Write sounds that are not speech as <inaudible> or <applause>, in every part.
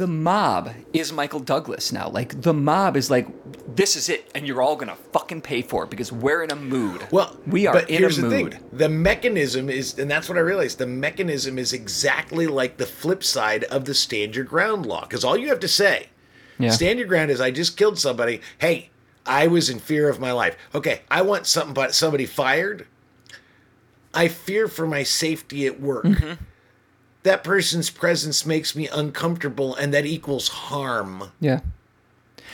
the mob is Michael Douglas now. Like the mob is like, this is it, and you're all gonna fucking pay for it because we're in a mood. Well, we are but in here's a the mood. thing: the mechanism is, and that's what I realized. The mechanism is exactly like the flip side of the stand your ground law. Because all you have to say, Yeah. stand your ground, is I just killed somebody. Hey, I was in fear of my life. Okay, I want something, but somebody fired. I fear for my safety at work. Mm-hmm. That person's presence makes me uncomfortable, and that equals harm. Yeah.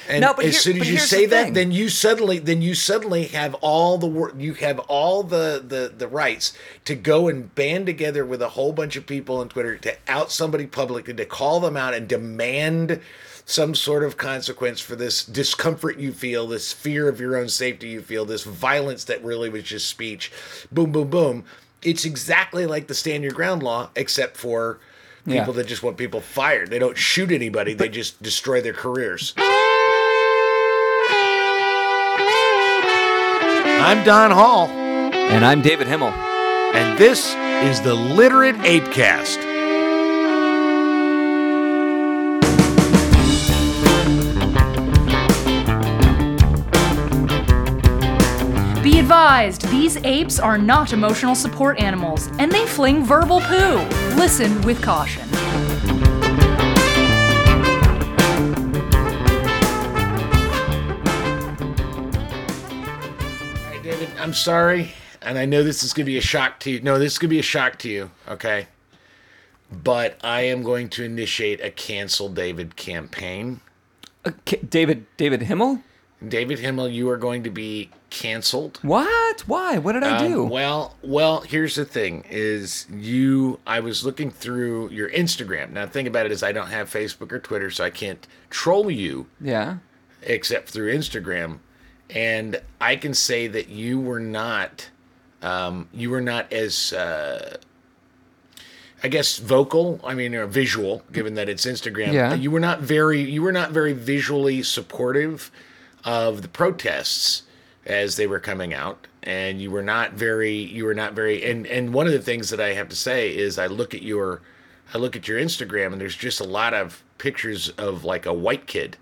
And No, but as here- soon as you say the that, then you suddenly then you suddenly have all the wor- you have all the, the the rights to go and band together with a whole bunch of people on Twitter to out somebody publicly, to call them out and demand some sort of consequence for this discomfort you feel, this fear of your own safety you feel, this violence that really was just speech. Boom, boom, boom. It's exactly like the stand your ground law, except for Yeah. people that just want people fired. They don't shoot anybody, they just destroy their careers. I'm Don Hall, And I'm David Himmel. and this is the Literate Apecast. Advised, these apes are not emotional support animals, and they fling verbal poo. Listen with caution. All right, David, I'm sorry, and I know this is going to be a shock to you. No, this is going to be a shock to you, okay? But I am going to initiate a cancel David campaign. Uh, K- David David Himmel? David Himmel, you are going to be canceled. What? Why? What did I Um, do? well, well, here's the thing: is you. I was looking through your Instagram. Now, the thing about it is, I don't have Facebook or Twitter, so I can't troll you yeah. except through Instagram. And I can say that you were not, um, you were not as, uh, I guess, vocal. I mean, or visual, given that it's Instagram. Yeah. You were not very, you were not very visually supportive of the protests as they were coming out, and you were not very, you were not very. And and one of the things that I have to say is, I look at your, I look at your Instagram, and there's just a lot of pictures of like a white kid.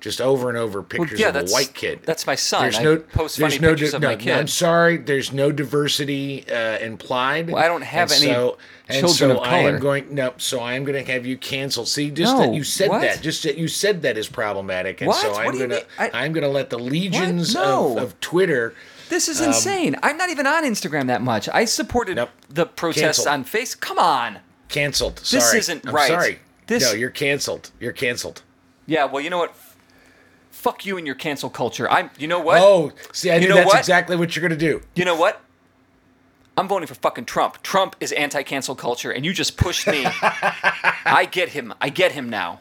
Just over and over pictures yeah, of a white kid. that's my son. There's I no post there's funny no pictures of my kid. I'm sorry. There's no diversity uh, implied. Well, I don't have And any so, and children so of I color. am going no. So I am going to have you canceled. See, just No, that you said what? that. Just that you said that is problematic. And What? so I'm going to? I- I'm going to let the legions No. of, of Twitter. This is Um, insane. I'm not even on Instagram that much. I supported Nope. the protests Canceled. on Face. Come on. Canceled. This isn't I'm right. Sorry. This- No, you're canceled. You're canceled. Yeah. Well, you know what? Fuck you and your cancel culture. I'm. You know what? Oh, see, I You knew know that's what? exactly what you're going to do. You know what? I'm voting for fucking Trump. Trump is anti-cancel culture, and you just pushed me. <laughs> I get him. I get him now.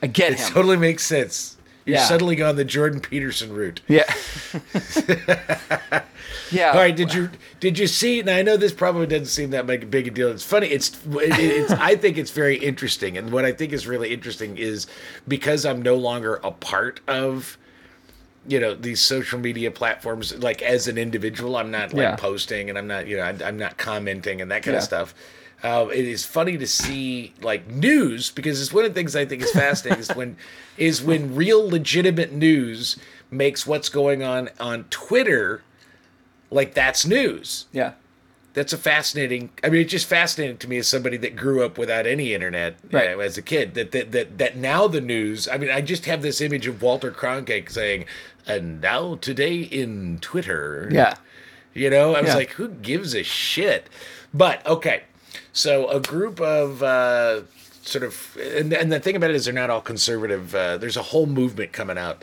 I get It him. totally makes sense. You're Yeah. suddenly gone the Jordan Peterson route. yeah. <laughs> <laughs> yeah. All right, did you did you see? Now I know this probably doesn't seem that big, big a deal. It's funny. It's, it, it's I think it's very interesting, and what I think is really interesting is because I'm no longer a part of you know these social media platforms. Like as an individual, I'm not like Yeah. posting, and I'm not you know i'm, I'm not commenting and that kind Yeah. of stuff. Uh, it is funny to see like news because it's one of the things I think is fascinating is when is when real legitimate news makes what's going on on Twitter like that's news. Yeah. That's a fascinating. I mean, it's just fascinating to me as somebody that grew up without any internet you know, as a kid. That, that that that now the news. I mean, I just have this image of Walter Cronkite saying, "And now today in Twitter." Yeah. You know, I was Yeah. like, who gives a shit? But okay, so a group of uh, sort of, and, and the thing about it is they're not all conservative. Uh, there's a whole movement coming out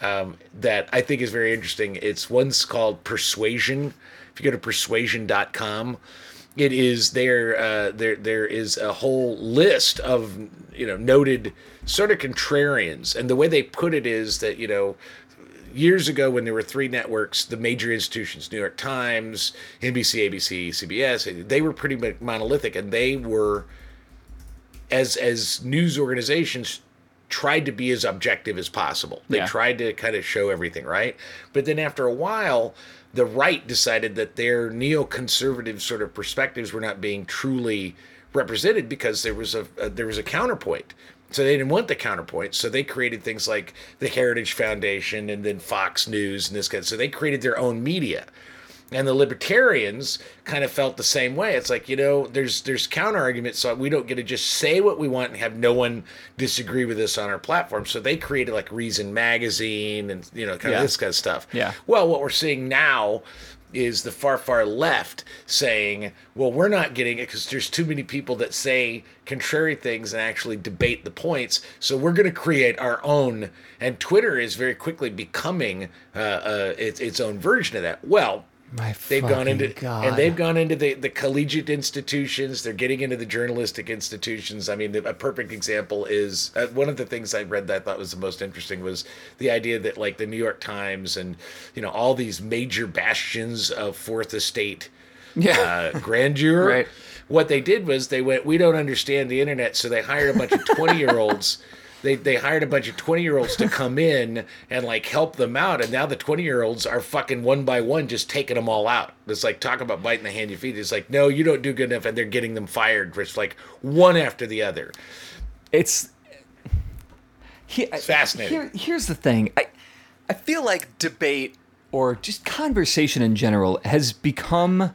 um, that I think is very interesting. It's one's called Persuasion. If you go to persuasion.com, it is there. Uh, there there is a whole list of you know noted sort of contrarians, and the way they put it is that you know years ago when there were three networks, the major institutions, New York Times, NBC, ABC, CBS, they were pretty monolithic, and they were as as news organizations tried to be as objective as possible. They Yeah. tried to kind of show everything, right? But then after a while, the right decided that their neoconservative sort of perspectives were not being truly represented because there was a, a there was a counterpoint. So they didn't want the counterpoint. So they created things like the Heritage Foundation and then Fox News and this kind. Of, So they created their own media. And the libertarians kind of felt the same way. It's like, you know, there's there's counter arguments, so we don't get to just say what we want and have no one disagree with us on our platform. So they created like Reason Magazine and you know, kind Yeah. of this kind of stuff. Yeah. Well, what we're seeing now is the far, far left saying, well, we're not getting it because there's too many people that say contrary things and actually debate the points. So we're going to create our own. And Twitter is very quickly becoming uh, uh, its, its own version of that. Well, My they've gone into God. and they've gone into the, the collegiate institutions they're getting into the journalistic institutions i mean the, a perfect example is uh, one of the things i read that i thought was the most interesting was the idea that like the new york times and you know all these major bastions of fourth estate Yeah. uh, grandeur <laughs> Right. what they did was they went we don't understand the internet so they hired a bunch of 20 year olds <laughs> they, they hired a bunch of 20 year olds to come in and like help them out and now the 20 year olds are fucking one by one just taking them all out it's like talk about biting the hand you feed it's like no you don't do good enough and they're getting them fired just like one after the other it's he, It's fascinating. Here, here's the thing. I I feel like debate or just conversation in general has become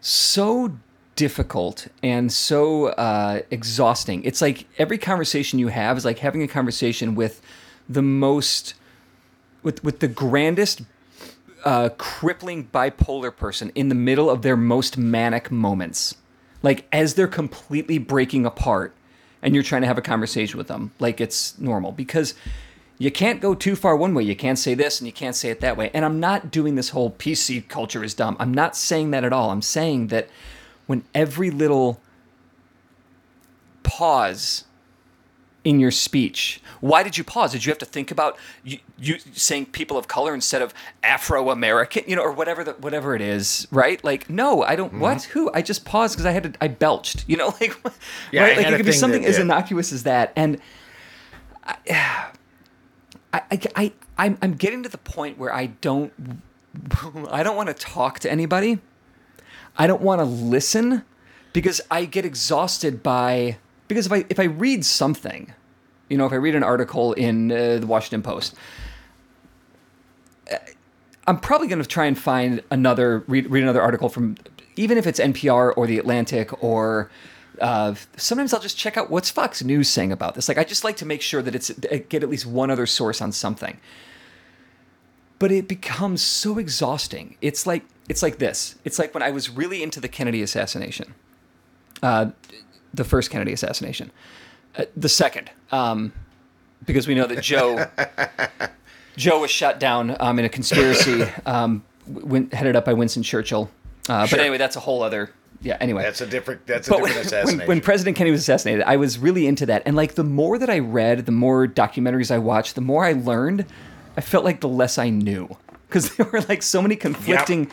so difficult and so uh, exhausting. It's like every conversation you have is like having a conversation with the most with with the grandest uh, crippling bipolar person in the middle of their most manic moments. Like as they're completely breaking apart and you're trying to have a conversation with them like it's normal because you can't go too far one way. You can't say this and you can't say it that way. And I'm not doing this whole PC culture is dumb. I'm not saying that at all. I'm saying that when every little pause in your speech. Why did you pause? Did you have to think about you, you saying people of color instead of Afro American, you know, or whatever the, whatever it is, right? Like, no, I don't. What? Who? I just paused because I had to. I belched, you know, <laughs> like, Yeah, right? Like it could be something that- as innocuous as that, and I, I, I, I'm, I'm getting to the point where I don't, <laughs> I don't want to talk to anybody. I don't want to listen because I get exhausted by because if I if I read something, you know, if I read an article in uh, the Washington Post, uh, I'm probably going to try and find another read, read another article from even if it's NPR or the Atlantic or uh, sometimes I'll just check out what's Fox News saying about this. Like I just like to make sure that it's get at least one other source on something. But it becomes so exhausting. It's like it's like this. It's like when I was really into the Kennedy assassination, uh, the first Kennedy assassination, uh, the second, um, because we know that Joe <laughs> Joe was shot down um, in a conspiracy <laughs> um, headed up by Winston Churchill. Uh, Sure. But anyway, that's a whole other. Yeah. Anyway, that's a different that's a but different when, assassination when, when President Kennedy was assassinated, I was really into that. And like the more that I read, the more documentaries I watched, the more I learned, I felt like the less I knew. Because <laughs> there were like so many conflicting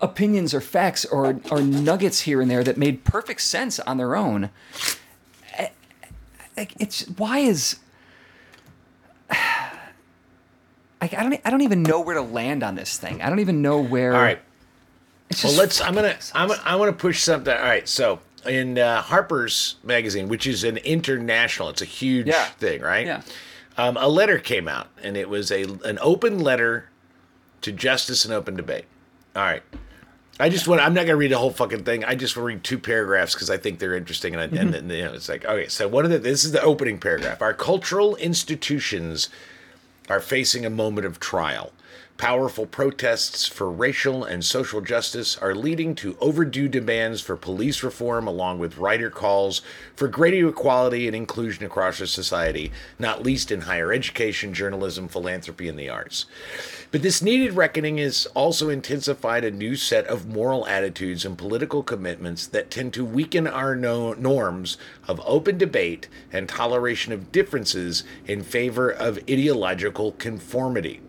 opinions or facts or, or nuggets here and there that made perfect sense on their own. Like it's why is <sighs> I, I don't I don't even know where to land on this thing. I don't even know where. all right Well, let's. I'm gonna. I'm. I want to push something. All right. So in uh, Harper's Magazine, which is an international, it's a huge Yeah. thing, right? Yeah. Um, a letter came out, and it was a an open letter to justice and open debate. All right. I just want. I'm not gonna read the whole fucking thing. I just want to read two paragraphs because I think they're interesting, and, I, and, and you know, it's like okay. So one of the. This is the opening paragraph. Our cultural institutions are facing a moment of trial. Powerful protests for racial and social justice are leading to overdue demands for police reform, along with writer calls for greater equality and inclusion across our society, not least in higher education, journalism, philanthropy, and the arts. But this needed reckoning has also intensified a new set of moral attitudes and political commitments that tend to weaken our no- norms of open debate and toleration of differences in favor of ideological conformity.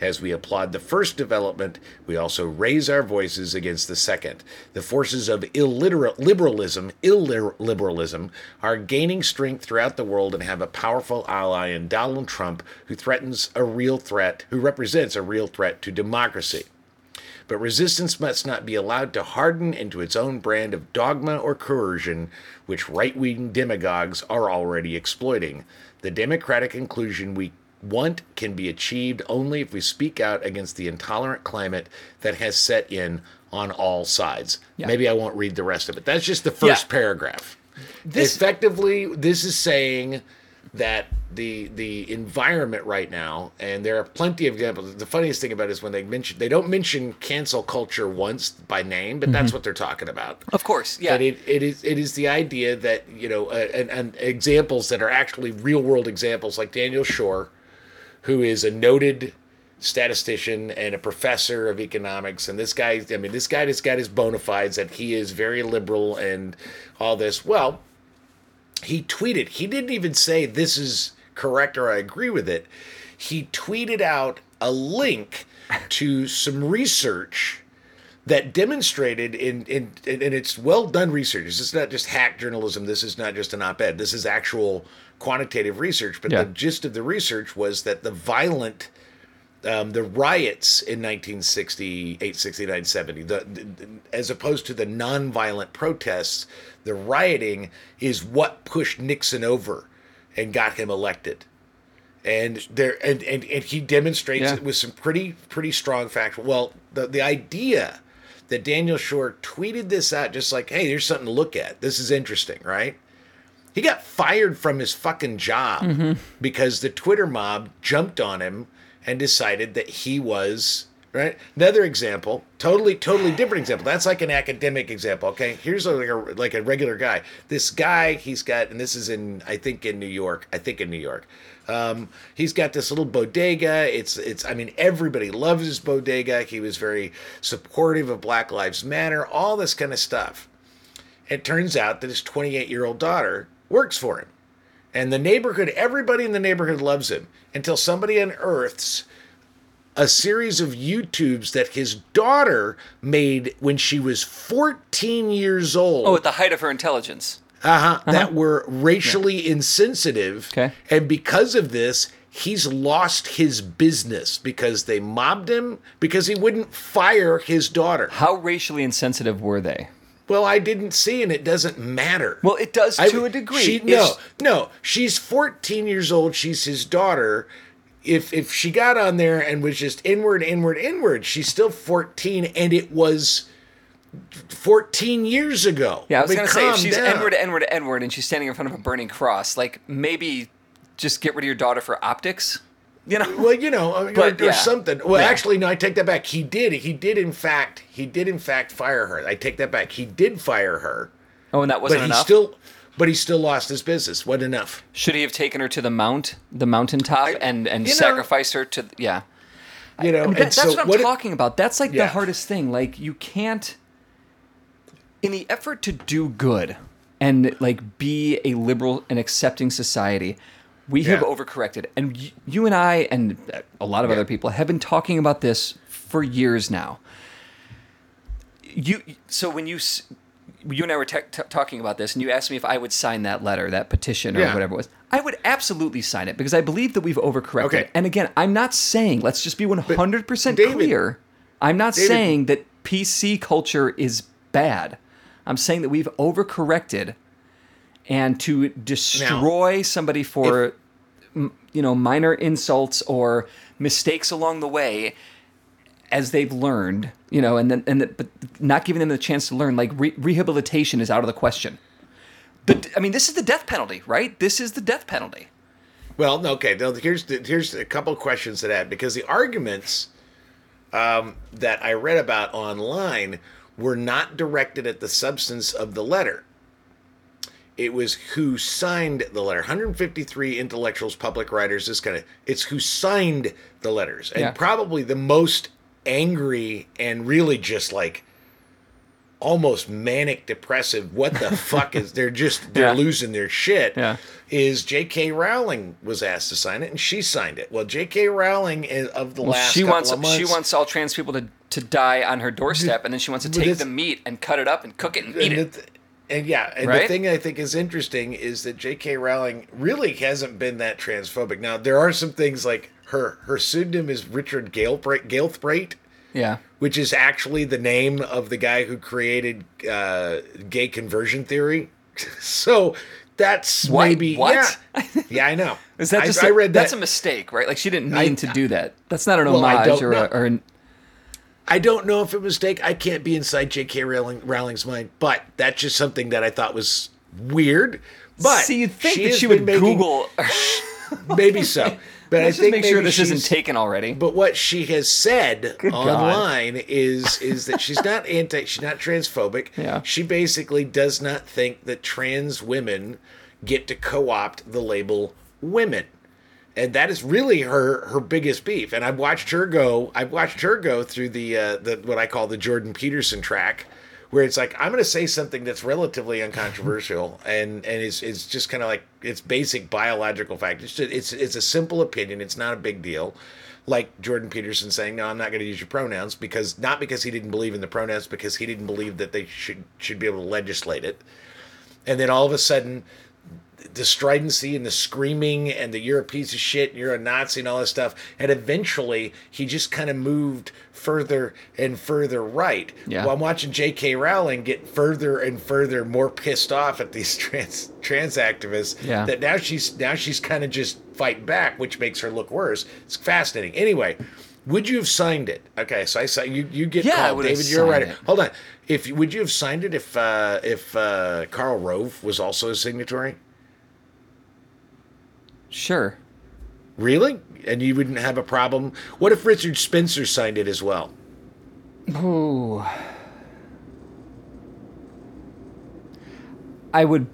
As we applaud the first development, we also raise our voices against the second. The forces of illiter- liberalism, illiberalism, are gaining strength throughout the world and have a powerful ally in Donald Trump, who threatens a real threat, who represents a real threat to democracy. but resistance must not be allowed to harden into its own brand of dogma or coercion, which right wing demagogues are already exploiting. The democratic inclusion we want can be achieved only if we speak out against the intolerant climate that has set in on all sides. Yeah. Maybe I won't read the rest of it. That's just the first Yeah. paragraph. This- Effectively, this is saying that the the environment right now, and there are plenty of examples. The funniest thing about it is when they mention they don't mention cancel culture once by name, but that's what they're talking about. Of course, yeah. But it, it is it is the idea that you know uh, and, and examples that are actually real world examples like Daniel Shor, who is a noted statistician and a professor of economics, and this guy I mean this guy has got his bona fides that he is very liberal and all this. Well, he tweeted he didn't even say this is correct or I agree with it. He tweeted out a link to some research that demonstrated in, in, in and it's well done research. This is not just hack journalism. This is not just an op-ed. This is actual quantitative research. But Yeah. the gist of the research was that the violent, um, the riots in 1968, 69, 70, the, the, as opposed to the nonviolent protests, the rioting is what pushed Nixon over and got him elected and there and, and and he demonstrates Yeah. it with some pretty pretty strong factual well the the idea that daniel shor tweeted this out just like hey there's something to look at this is interesting right he got fired from his fucking job because the twitter mob jumped on him and decided that he was right another example totally totally different example that's like an academic example okay here's a, like, a, like a regular guy this guy he's got and this is in i think in new york i think in new york um, he's got this little bodega. It's it's. I mean, everybody loves his bodega. He was very supportive of Black Lives Matter. All this kind of stuff. It turns out that his 28 year old daughter works for him, and the neighborhood. Everybody in the neighborhood loves him until somebody unearths a series of YouTubes that his daughter made when she was 14 years old oh, at the height of her intelligence. uh-huh, that were racially insensitive. Okay. And because of this, he's lost his business because they mobbed him because he wouldn't fire his daughter. How racially insensitive were they? Well, I didn't see, and it doesn't matter. Well, it does I- to a degree. She, no, no, she's 14 years old. She's his daughter. If if she got on there and was just inward, inward, inward, she's still 14, and it was 14 years ago. Yeah, I was mean, gonna say if she's down. N-word, N-word, N-word, and she's standing in front of a burning cross, like maybe just get rid of your daughter for optics. You know? Well, you know, uh, or, But, or yeah. something. Well, Yeah. actually, no, I take that back. He did. He did, in fact, he did, in fact, fire her. I take that back. He did fire her, Oh, and that wasn't he enough. still, but he still lost his business. Wasn't enough. Should he have taken her to the mount, the mountaintop, and and you know- sacrificed her to? Yeah. You know, I mean, and that- that's so what I'm what it- talking about. That's like Yeah. the hardest thing. Like you can't, in the effort to do good and like be a liberal and accepting society, we have overcorrected. And y- you and I and a lot of Yeah. other people have been talking about this for years now. You so when you. You and I were te- t- talking about this, and you asked me if I would sign that letter, that petition, or Yeah. whatever it was. I would absolutely sign it because I believe that we've overcorrected. Okay. And again, I'm not saying, let's just be 100% David- clear. I'm not David- saying that PC culture is bad. I'm saying that we've overcorrected and to destroy somebody for m- you know minor insults or mistakes along the way as they've learned, you know, and then and the, but not giving them the chance to learn like re- rehabilitation is out of the question. The, I mean, this is the death penalty, right? This is the death penalty. Well, okay. Now, here's here's a couple questions to that because the arguments um, that I read about online were not directed at the substance of the letter. It was who signed the letter. 153 intellectuals, public writers, this kind of. It's who signed the letters, and Yeah. probably the most angry and really just like almost manic depressive. What the <laughs> fuck is? They're just they're Yeah. losing their shit Yeah. is J.K. Rowling was asked to sign it, and she signed it. Well, J.K. Rowling is, of the Well, last she wants months, she wants all trans people to, to die on her doorstep, and then she wants to take the meat and cut it up and cook it and eat and, it. And yeah, and the thing I think is interesting is that J.K. Rowling really hasn't been that transphobic. Now there are some things like her her pseudonym is Richard Galbraith, Galbraith Yeah, which is actually the name of the guy who created uh, gay conversion theory. <laughs> so that's What? maybe What? yeah. <laughs> Yeah, I know. Is that I- just I, a- read That's a mistake, right? Like she didn't I- mean to do that. That's not an Well, homage or, a, or an, I don't know if it was a mistake. I can't be inside J.K. Rowling, Rowling's mind, but that's just something that I thought was weird. But so you'd think that she would making- Google. <laughs> maybe so. <laughs> But Let's I think make sure this isn't taken already. But what she has said <laughs> God. online is is that she's not anti, she's not transphobic. Yeah. She basically does not think that trans women get to co-opt the label women. And that is really her her biggest beef. And I've watched her go. I've watched her go through the uh, the what I call the Jordan Peterson track, where it's like I'm going to say something that's relatively uncontroversial <laughs> and and it's it's just kind of like it's basic biological fact. It's just, it's it's a simple opinion. It's not a big deal. Like Jordan Peterson saying, "No, I'm not going to use your pronouns because not because he didn't believe in the pronouns, because he didn't believe that they should should be able to legislate it." And then all of a sudden, the stridency and the screaming and the you're a piece of shit and you're a Nazi and all this stuff. And eventually he just kind of moved further and further right. Yeah. While I'm watching J.K. Rowling get further and further more pissed off at these <laughs> trans trans activists. Yeah. That now she's now she's kind of just fighting back, which makes her look worse. It's fascinating. Anyway. Would you have signed it? Okay, so I saw you. You get Yeah, called, David. You're a writer. it. Hold on. If would you have signed it if uh, if uh, Karl Rove was also a signatory? Sure. Really? And you wouldn't have a problem? What if Richard Spencer signed it as well? Ooh. I would.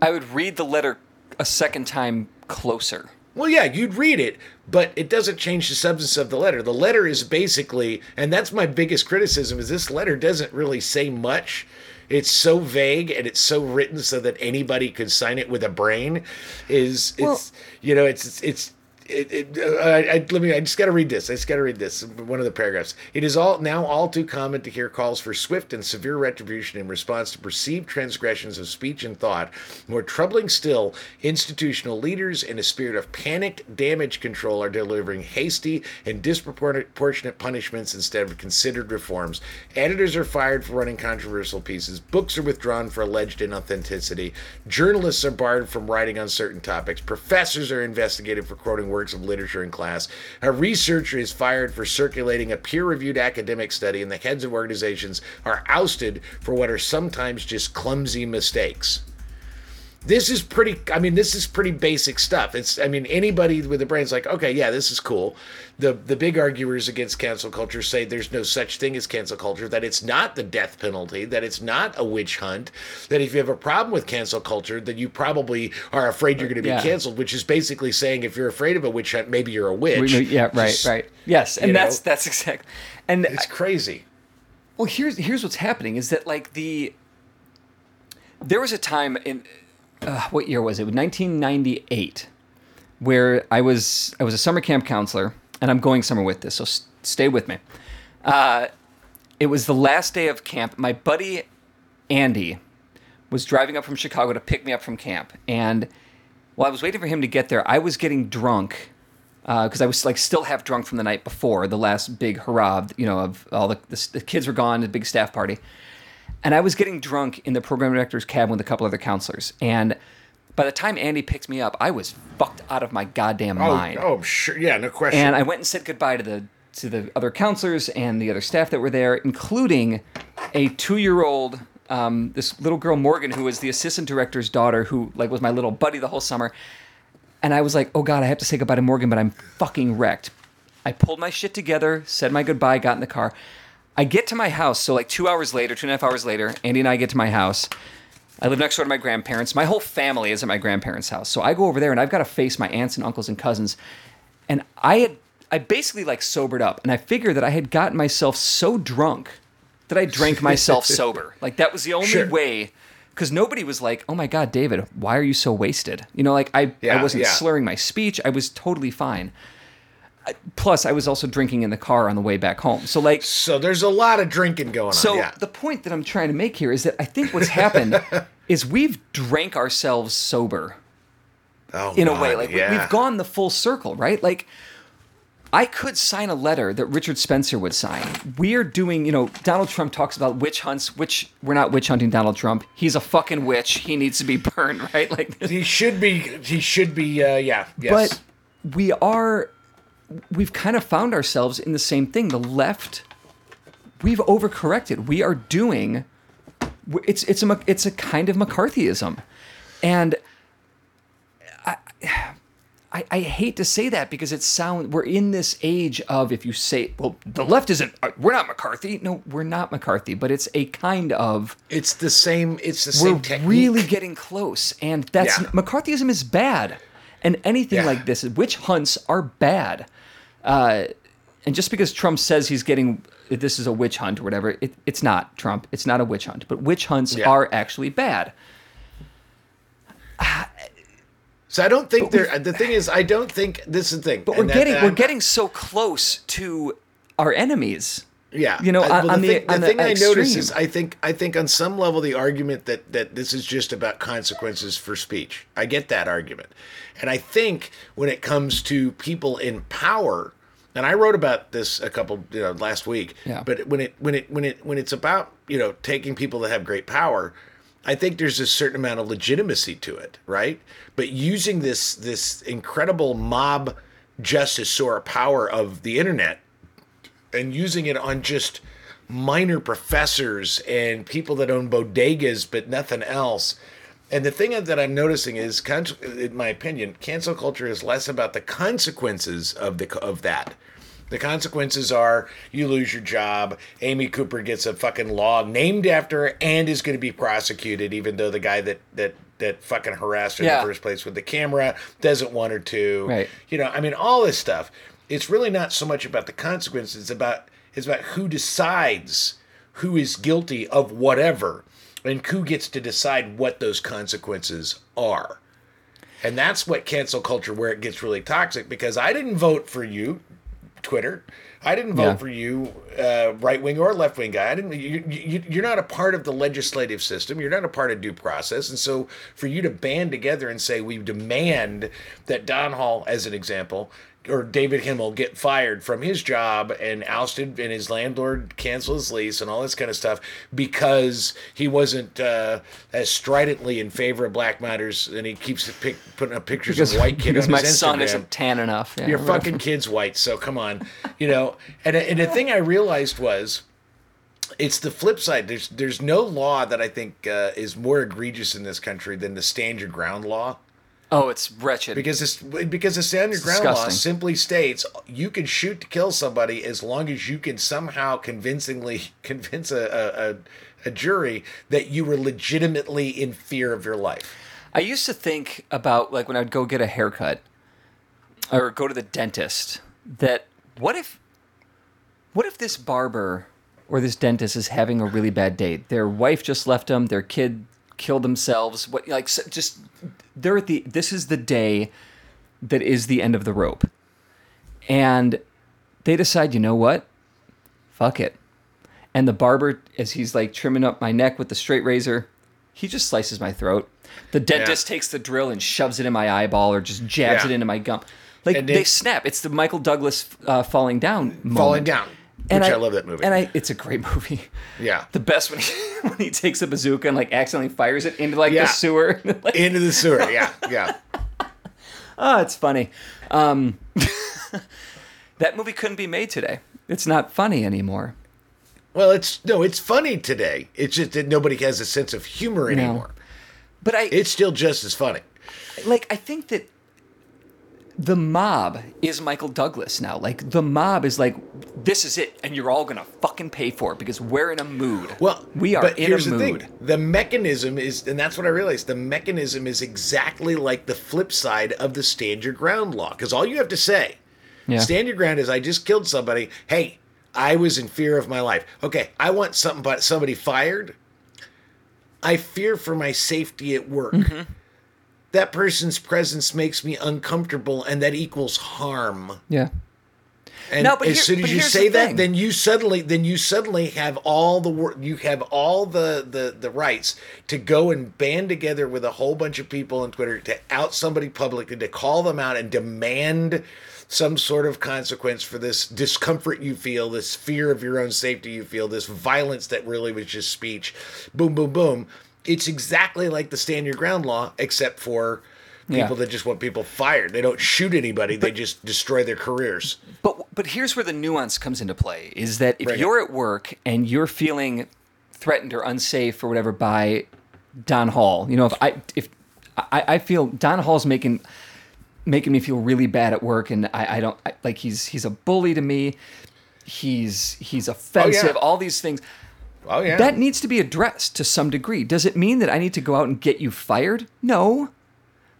I would read the letter a second time closer. Well, yeah, you'd read it, but it doesn't change the substance of the letter. The letter is basically, and that's my biggest criticism, is this letter doesn't really say much. It's so vague and it's so written so that anybody could sign it with a brain. Is it's Well- you know it's it's. It, it, uh, I, I, let me. I just got to read this. I just got to read this. One of the paragraphs. It is all now all too common to hear calls for swift and severe retribution in response to perceived transgressions of speech and thought. More troubling still, institutional leaders, in a spirit of panicked damage control, are delivering hasty and disproportionate punishments instead of considered reforms. Editors are fired for running controversial pieces. Books are withdrawn for alleged inauthenticity. Journalists are barred from writing on certain topics. Professors are investigated for quoting works of literature in class. A researcher is fired for circulating a peer reviewed academic study, and the heads of organizations are ousted for what are sometimes just clumsy mistakes. This is pretty. I mean, this is pretty basic stuff. It's. I mean, anybody with a brain's like, okay, yeah, this is cool. The the big arguers against cancel culture say there's no such thing as cancel culture. That it's not the death penalty. That it's not a witch hunt. That if you have a problem with cancel culture, then you probably are afraid you're going to be Yeah. canceled. Which is basically saying if you're afraid of a witch hunt, maybe you're a witch. Yeah, right, Just- right. Yes, and that's know? that's exact. And It's crazy. Well, here's here's what's happening is that like the there was a time in uh, what year was it? 1998, where I was I was a summer camp counselor, and I'm going somewhere with this, so stay with me. Uh, it was the last day of camp. My buddy Andy was driving up from Chicago to pick me up from camp, and while I was waiting for him to get there, I was getting drunk because I was like still half drunk from the night before the last big hurrah, you know, of all the, the, the kids were gone, the big staff party, and I was getting drunk in the program director's cab with a couple other counselors. And by the time Andy picked me up, I was fucked out of my goddamn Oh, mind. oh, sure. Yeah, no question. And I went and said goodbye to the to the other counselors and the other staff that were there, including a two-year-old, um, this little girl Morgan, who was the assistant director's daughter, who like was my little buddy the whole summer. And I was like, oh god, I have to say goodbye to Morgan, but I'm fucking wrecked. I pulled my shit together, said my goodbye, got in the car. I get to my house, so like two hours later, two and a half hours later, Andy and I get to my house. I live next door to my grandparents. My whole family is at my grandparents' house. So I go over there and I've got to face my aunts and uncles and cousins. And I had I basically like sobered up and I figured that I had gotten myself so drunk that I drank myself <laughs> sober. Like that was the only Sure. way because nobody was like, "Oh my god, David, why are you so wasted?" You know, like I I wasn't yeah. slurring my speech. I was totally fine. Plus, I was also drinking in the car on the way back home. So like so there's a lot of drinking going so on. Yeah. the point that I'm trying to make here is that I think what's happened <laughs> is we've drank ourselves sober oh, in a way. Like we- yeah. we've gone the full circle, right? Like I could sign a letter that Richard Spencer would sign. We're doing, you know, Donald Trump talks about witch hunts, which we're not witch hunting Donald Trump. He's a fucking witch. He needs to be <laughs> burned, right? Like, He should be. He should be. Uh, yeah. Yes. but we are, we've kind of found ourselves in the same thing. The left, we've overcorrected. We are doing, it's it's a it's a kind of McCarthyism, and I, I, I hate to say that because it sound we're in this age of if you say well the left isn't uh, we're not McCarthy no we're not McCarthy but it's a kind of it's the same. It's the same we're technique. really getting close and that's Yeah. McCarthyism is bad and anything Yeah. like this witch hunts are bad uh, and just because Trump says he's getting this is a witch hunt or whatever it, it's not Trump it's not a witch hunt but witch hunts Yeah. are actually bad So I don't think there. The thing is, I don't think this is the thing. but we're getting we're getting so close to our enemies Yeah, you know, I- on the thing, the on the thing I notice is, I think, I think on some level, the argument that that this is just about consequences for speech. I get that argument, and I think when it comes to people in power, and I wrote about this a couple, you know, last week. Yeah. But when it when it when it when it's about you know taking people that have great power. I think there's a certain amount of legitimacy to it, right? But using this this incredible mob justice or power of the internet and using it on just minor professors and people that own bodegas but nothing else. And the thing that I'm noticing is, in my opinion, cancel culture is less about the consequences of the of that. The consequences are you lose your job. Amy Cooper gets a fucking law named after her and is going to be prosecuted, even though the guy that that that fucking harassed her in the first place with the camera doesn't want her to. Right. You know, I mean, all this stuff. It's really not so much about the consequences. It's about it's about who decides who is guilty of whatever, and who gets to decide what those consequences are. And that's what cancel culture, where it gets really toxic. Because I didn't vote for you, Twitter. I didn't vote Yeah. for you, uh, right wing or left wing guy. I didn't. You, you, you're not a part of the legislative system. You're not a part of due process. And so, for you to band together and say we demand that Don Hall, as an example, or David Himmel get fired from his job and ousted, and his landlord cancel his lease and all this kind of stuff because he wasn't uh, as stridently in favor of Black matters, and he keeps pic- putting up pictures because, of white kids. because my son Instagram. isn't tan enough Yeah, Your right. fucking kid's white, so come on, you know. And and the thing I realized was, it's the flip side. There's there's no law that I think uh, is more egregious in this country than the stand your ground law oh it's wretched because this because the stand your ground law simply states you can shoot to kill somebody as long as you can somehow convincingly <laughs> convince a a, a, a jury that you were legitimately in fear of your life. I used to think about like when I'd go get a haircut or go to the dentist that what if what if this barber or this dentist is having a really bad day? Their wife just left them, their kid killed themselves. What like just they're at the this is the day that is the end of the rope. And they decide, you know what? Fuck it. And the barber, as he's like trimming up my neck with the straight razor, he just slices my throat. The dentist takes the drill and shoves it in my eyeball or just jabs Yeah. it into my gum. Like they snap. It's the Michael Douglas uh, falling down moment. Falling down, which I, love that movie. And I, it's a great <laughs> movie. yeah. The best when he, <laughs> when he takes a bazooka and like accidentally fires it into like Yeah. the sewer. <laughs> like, Into the sewer, yeah, yeah. oh, it's funny. Um, that movie couldn't be made today. It's not funny anymore. Well, it's no, it's funny today. It's just that nobody has a sense of humor anymore. But I It's still just as funny. like I think that the mob is Michael Douglas now. Like the mob is like this is it and you're all to fucking pay for it because we're in a mood. Well, we are but in here's a the mood. thing: the mechanism is, and that's what I realized. The mechanism is exactly like the flip side of the stand your ground law. Because all you have to say, Yeah. stand your ground, is I just killed somebody. Hey, I was in fear of my life. Okay, I want something, but somebody fired. I fear for my safety at work. Mm-hmm. That person's presence makes me uncomfortable, and that equals harm. Yeah. And No, but as here- soon as you say the that, thing. then you suddenly then you suddenly have all the wor- you have all the, the the rights to go and band together with a whole bunch of people on Twitter to out somebody publicly, to call them out and demand some sort of consequence for this discomfort you feel, this fear of your own safety you feel, this violence that really was just speech. Boom, boom, boom. It's exactly like the stand your ground law, except for people Yeah. that just want people fired. They don't shoot anybody; they just destroy their careers. But but here's where the nuance comes into play: is that if Bring it. you're at work and you're feeling threatened or unsafe or whatever by Don Hall, you know, if I if I, I feel Don Hall's making making me feel really bad at work, and I, I don't I, like he's he's a bully to me. He's he's oh, offensive. All these things. Oh yeah, That needs to be addressed to some degree. Does it mean that I need to go out and get you fired? No.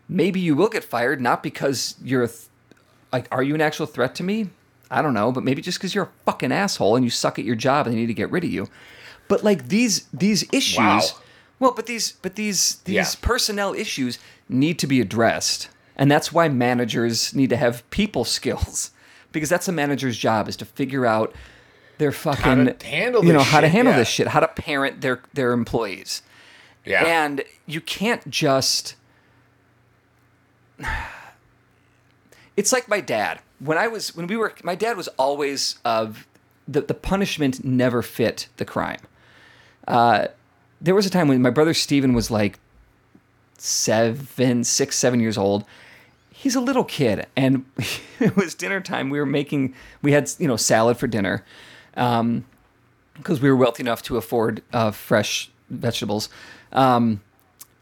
Maybe you will get fired, not because you're a th- like, are you an actual threat to me? I don't know, but maybe just because you're a fucking asshole and you suck at your job and they need to get rid of you. But like these these issues, Wow. well, but these but these these Yeah. personnel issues need to be addressed, and that's why managers need to have people <laughs> skills because that's a manager's job is to figure out their fucking handle you know this how to handle yeah. this shit, how to parent their their employees. yeah. And you can't just. It's like my dad. When I was when we were my dad was always of the the punishment never fit the crime. Uh, there was a time when my brother Steven was like seven, six, seven years old. He's a little kid, and <laughs> it was dinner time. We were making we had you know salad for dinner. Um, because we were wealthy enough to afford uh, fresh vegetables. Um,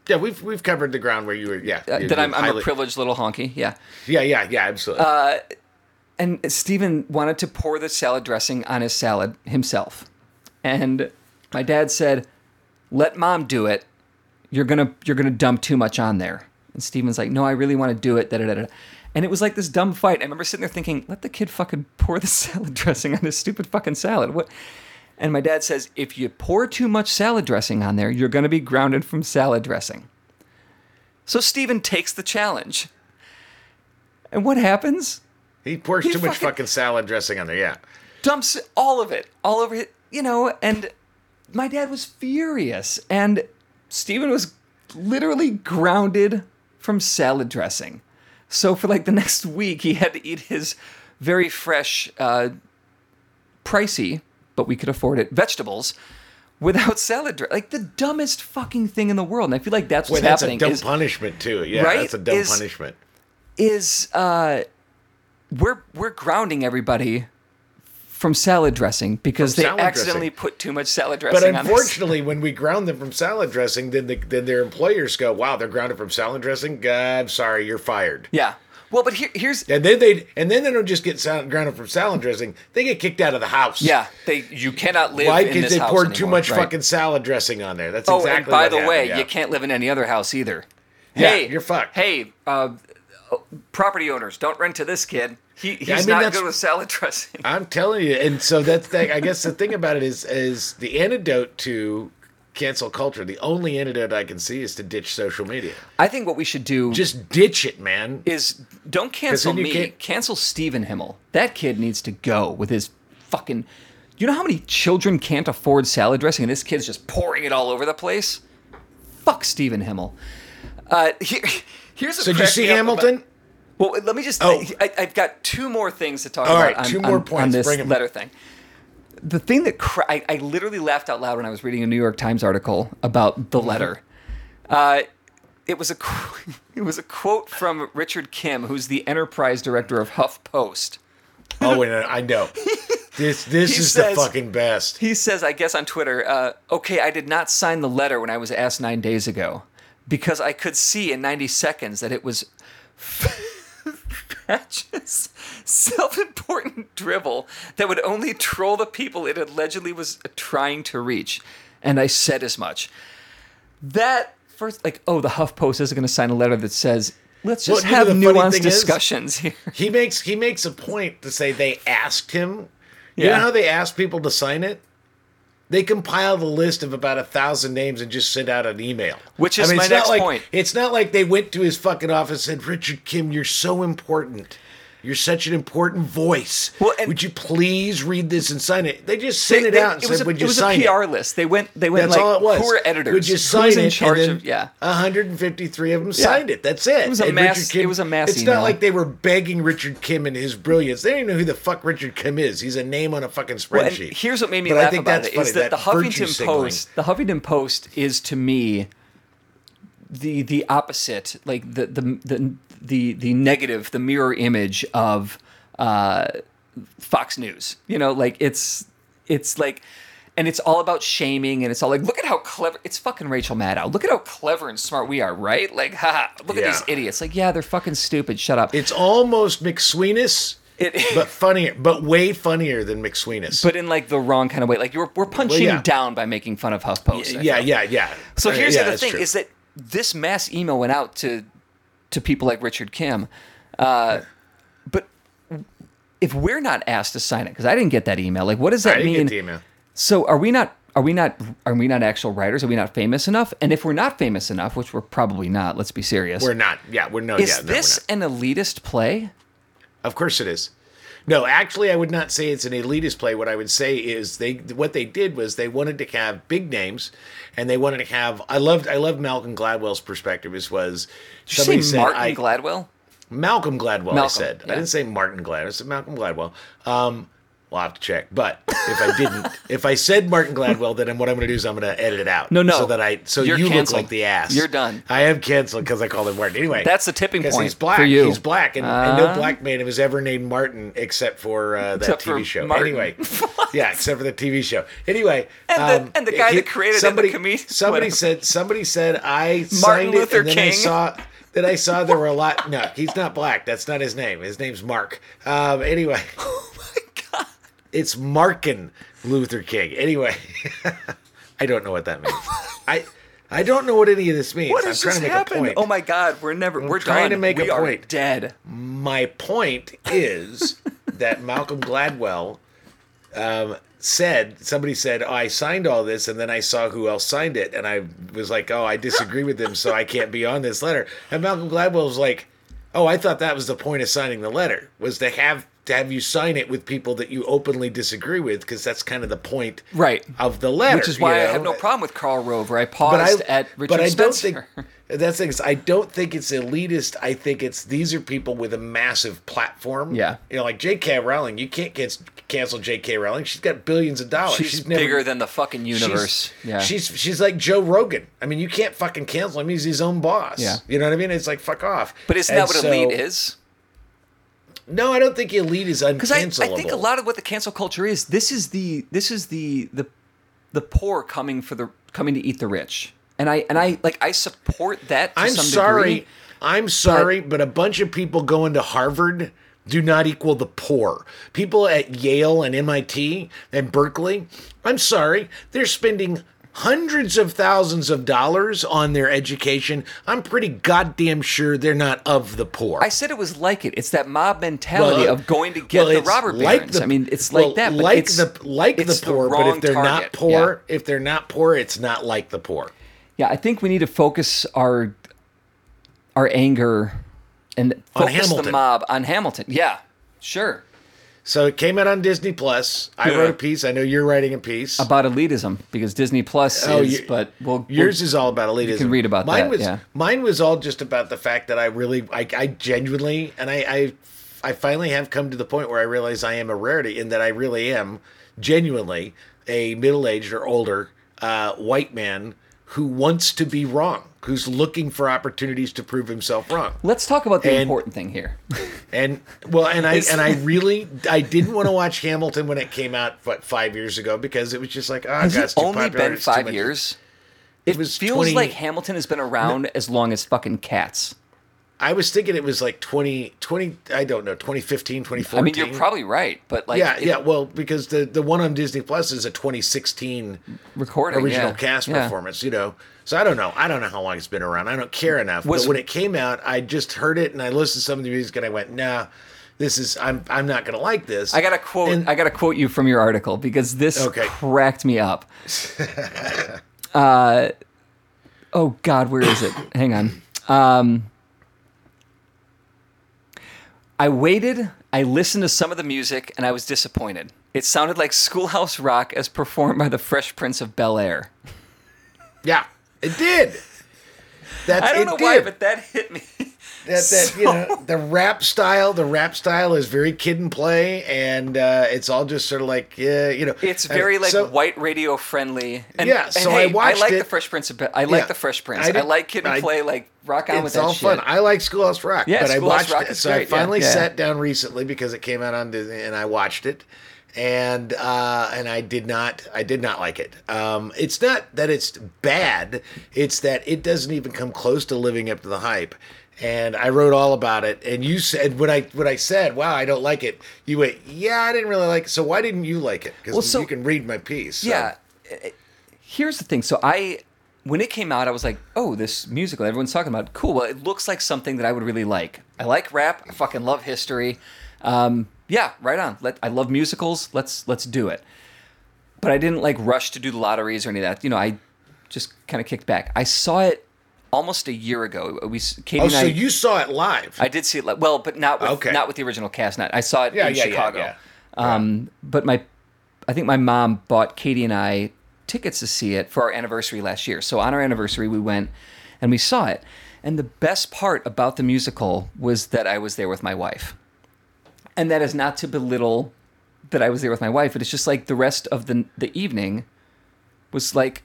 Yeah, we've we've covered the ground where you were. Yeah, uh, that I'm, I'm a privileged little honky, yeah. Yeah, yeah, yeah, absolutely. And Steven wanted to pour the salad dressing on his salad himself, and my dad said, "Let mom do it. You're gonna you're gonna dump too much on there." And Steven's like, "No, I really want to do it." Da, da, da, da. And it was like this dumb fight. I remember sitting there thinking, "Let the kid fucking pour the <laughs> salad dressing on his stupid fucking salad." What? And my dad says, if you pour too much salad dressing on there, you're going to be grounded from salad dressing. So Steven takes the challenge. And what happens? he pours he too much fucking- fucking salad dressing on there. Yeah, Dumps all of it, all over it, you know, and my dad was furious. And Steven was literally grounded from salad dressing. So for like the next week, he had to eat his very fresh, uh, pricey, but we could afford it, vegetables without salad dressing. Like the dumbest fucking thing in the world. And I feel like that's what's Wait, that's a happening. dumb is, punishment too. Yeah, Right? that's a dumb Is- punishment. is uh, we're we're grounding everybody from salad dressing because From they accidentally dressing. put too much salad But dressing on this. unfortunately, when we ground them from salad dressing, then the, then their employers go, "Wow, they're grounded from salad dressing. God, I'm sorry, you're fired." Yeah. Well, but here, here's And then they and then they don't just get salad, grounded from salad dressing; they get kicked out of the house. yeah. They you cannot live Why? Because they poured too much right. fucking salad dressing on there. That's Oh, exactly. and by the way, yeah. you can't live in any other house either. Yeah, hey, you're fucked. Hey, uh, property owners, don't rent to this kid. He, he's I mean, not good with salad dressing. I'm telling you, and so that's the, I guess the thing about it is is the antidote to cancel culture. The only antidote I can see is to ditch social media. I think what we should do Just ditch it, man. is don't cancel me. can't- Cancel Steven Himmel. That kid needs to go with his fucking. You know how many children can't afford salad dressing, and this kid's just pouring it all over the place. Fuck Steven Himmel. Uh, here, here's a. So did you see Hamilton? well, let me just. Oh. I, I've got two more things to talk All about right, on, two on- more on points. this Bring letter thing. The thing that cra- I, I literally laughed out loud when I was reading a New York Times article about the letter. Uh, it was a qu- <laughs> it was a quote from Richard Kim, who's the enterprise director of HuffPost. Oh, and I know. <laughs> This this He is says- the fucking best. He says, I guess on Twitter, uh, okay, I did not sign the letter when I was asked nine days ago because I could see in 90 seconds that it was Patch's self-important drivel that would only troll the people it allegedly was trying to reach. And I said as much. That first, like, oh, the HuffPost isn't going to sign a letter that says, let's just Well, have nuanced thing is- discussions here. He makes he makes a point to say they asked him. You Yeah. know how they ask people to sign it? They compiled a list of about a thousand names and just sent out an email. Which is my it's not next like, point. It's not like they went to his fucking office and said, "Richard Kim, you're so important. You're such an important voice. Well, Would you please read this and sign it? They just sent They- it they- out and it said, a, "Would it you was a PR it?" list. They went. They went That's like, all it was. who are editors? Would you sign it? and of? Yeah. 153 of them signed it. That's it. It was a And mass- Kim- it was a mass It's email. not like they were begging Richard Kim and his brilliance. They don't even know who the fuck Richard Kim is. He's a name on a fucking Well, spreadsheet. here's what made me But I laugh think about that's it funny, is that, the virtue Huffington signaling. Post, the Huffington Post is to me the the opposite, like the the the the, the negative, the mirror image of uh, Fox News. You know, like it's it's like. And it's all about shaming, and it's all like, look at how clever. It's fucking Rachel Maddow. Look at how clever and smart we are, right? Like, haha, look at these idiots. Like, yeah, they're fucking stupid. Shut up. It's almost McSweeney's, It- but funnier, but way funnier than McSweeney's. but in like the wrong kind of way. Like, you're, we're punching yeah. down by making fun of HuffPost. I yeah, yeah, yeah. So Uh, here's yeah, the thing: true. is that this mass email went out to to people like Richard Kim, uh, but if we're not asked to sign it, because I didn't get that email, like what does I that didn't mean? get the email. So are we not? Are we not? Are we not actual writers? Are we not famous enough? And if we're not famous enough, which we're probably not, let's be serious. We're not. Yeah, we're no. is yeah, no, this an elitist play? Of course it is. No, actually, I would not say it's an elitist play. What I would say is they what they did was they wanted to have big names, and they wanted to have. I loved I loved Malcolm Gladwell's perspective. This was Did you say said Martin I, Gladwell? Malcolm Gladwell. Malcolm, I said yeah. I didn't say Martin Gladwell. I said Malcolm Gladwell. Um, we'll have to check. But if I didn't, <laughs> if I said Martin Gladwell, then what I'm going to do is I'm going to edit it out. No, no. So that I so You're you look like the ass. You're done. I am canceled because I called him Martin. Anyway, That's the tipping point he's black. for you. He's black, and, and no Uh, black man was ever named Martin except for uh, that Except TV for show. Martin. Anyway, <laughs> <laughs> yeah, except for the TV show. Anyway, And the- um, and the guy that created it, the somebody, comedian- somebody whatever. said somebody said I signed Luther it, and then I saw that I saw there were a lot. No, he's not black. That's not his name. His name's Mark. Um, anyway. It's Markin Luther King. Anyway, <laughs> I don't know what that means. I I don't know what any of this means. What I'm trying to make happened? a point. Oh my god! We're never. we're trying done. to make a we are point. Dead. My point is <laughs> that Malcolm Gladwell um, said somebody said, oh, "I signed all this," and then I saw who else signed it, and I was like, "Oh, I disagree with them, so I can't be on this letter." And Malcolm Gladwell was like, "Oh, I thought that was the point of signing the letter was to have." To have you sign it with people that you openly disagree with, because that's kind of the point Right. of the letter. Which is why you I have no problem with Carl Rover. I but paused I, at Richard but I don't Spencer. think that's the thing is I don't think it's elitist. I think it's these are people with a massive platform. Yeah. you know, like J.K. Rowling. You can't can- cancel J.K. Rowling. She's got billions of dollars. she's, never- bigger than the fucking she's- universe. yeah. she's she's like Joe Rogan. I mean, you can't fucking cancel him. He's his own boss. Yeah. you know what I mean? It's like fuck off. but isn't And that what so- elite is? No, I don't think elite is Because I, I think a lot of what the cancel culture is, this is the this is the the the poor coming for the coming to eat the rich. And I and I like I support that to I'm some sorry. degree. I'm sorry, but, a bunch of people going to Harvard do not equal the poor. People at Yale and MIT and Berkeley, I'm sorry, they're spending hundreds of thousands of dollars on their education. I'm pretty goddamn sure they're not of the poor. I said it was like it. It's that mob mentality Well, of going to get well, the robber barons. I mean, it's like that. But like it's, the like the poor, but if they're not poor, Yeah. if they're not poor, it's not like the poor. Yeah, I think we need to focus our our anger and focus the mob on Hamilton. Yeah, sure. So it came out on Disney Plus. I Yeah. wrote a piece. I know you're writing a piece. About elitism because Disney Plus Oh, is, you- but we'll Yours we'll- is all about elitism. You can read about mine that, Was, yeah. Mine was all just about the fact that I really, I, I genuinely, and I, I, I finally have come to the point where I realize I am a rarity in that I really am genuinely a middle-aged or older uh, white man who wants to be wrong, who's looking for opportunities to prove himself wrong. Let's talk about the And- important thing here. <laughs> And well, and I and I really I didn't want to watch Hamilton when it came out what five years ago because it was just like oh Has god, it it's only popular, been five years? It It was feels 20 like Hamilton has been around as long as fucking cats. I was thinking it was like 20, 20 I don't know, 2015, 2014. I mean, you're probably right, but like, yeah, it- yeah. Well, because the the one on Disney Plus is a 2016 recording original yeah, cast yeah. performance. You know, so I don't know. I don't know how long it's been around. I don't care enough. Was- but when it came out, I just heard it and I listened to some of the music and I went, nah, this is I'm I'm not gonna like this. I gotta quote. And- I gotta quote you from your article because this Okay. cracked me up. <laughs> uh, oh God, where is it? Hang on. Um, I waited, I listened to some of the music, and I was disappointed. It sounded like Schoolhouse Rock as performed by the Fresh Prince of Bel Air. Yeah, it did. That's, I don't know did. why, but that hit me. <laughs> that, that you know the rap style the rap style is very kid and play and uh, it's all just sort of like yeah you know It's very like so- white radio friendly. And, Yeah, and so I hey, watched like it. the Fresh Prince of. I like Yeah. the Fresh Prince. I I, like Kid and I- Play. Like rock on with it's that all shit. fun. I like Schoolhouse Rock, Yeah, but I watched Rock it. So great, I finally yeah. sat down recently because it came out on Disney, and I watched it, and uh, and I did not, I did not like it. Um, it's not that it's bad; it's that it doesn't even come close to living up to the hype. And I wrote all about it. And you said when I when I said, "Wow, I don't like it," you went, "Yeah, I didn't really like it." So why didn't you like it? Because Well, so- you can read my piece. so- Yeah. Here's the thing. So I, when it came out, I was like, oh, this musical everyone's talking about. Cool. Well, it looks like something that I would really like. I like rap. I fucking love history. Um, yeah, right on. Let I love musicals. Let's let's do it. But I didn't like rush to do the lotteries or any of that. You know, I just kind of kicked back. I saw it almost a year ago. We Katie Oh, so I. you saw it live? I did see it. Like, well, but not with Okay. not with the original cast. Not I saw it Yeah, in yeah, yeah, Chicago. yeah. Um, but my, I think my mom bought Katie and I tickets to see it for our anniversary last year. So on our anniversary, we went and we saw it. And the best part about the musical was that I was there with my wife. And that is not to belittle that I was there with my wife, but it's just like the rest of the the evening was like,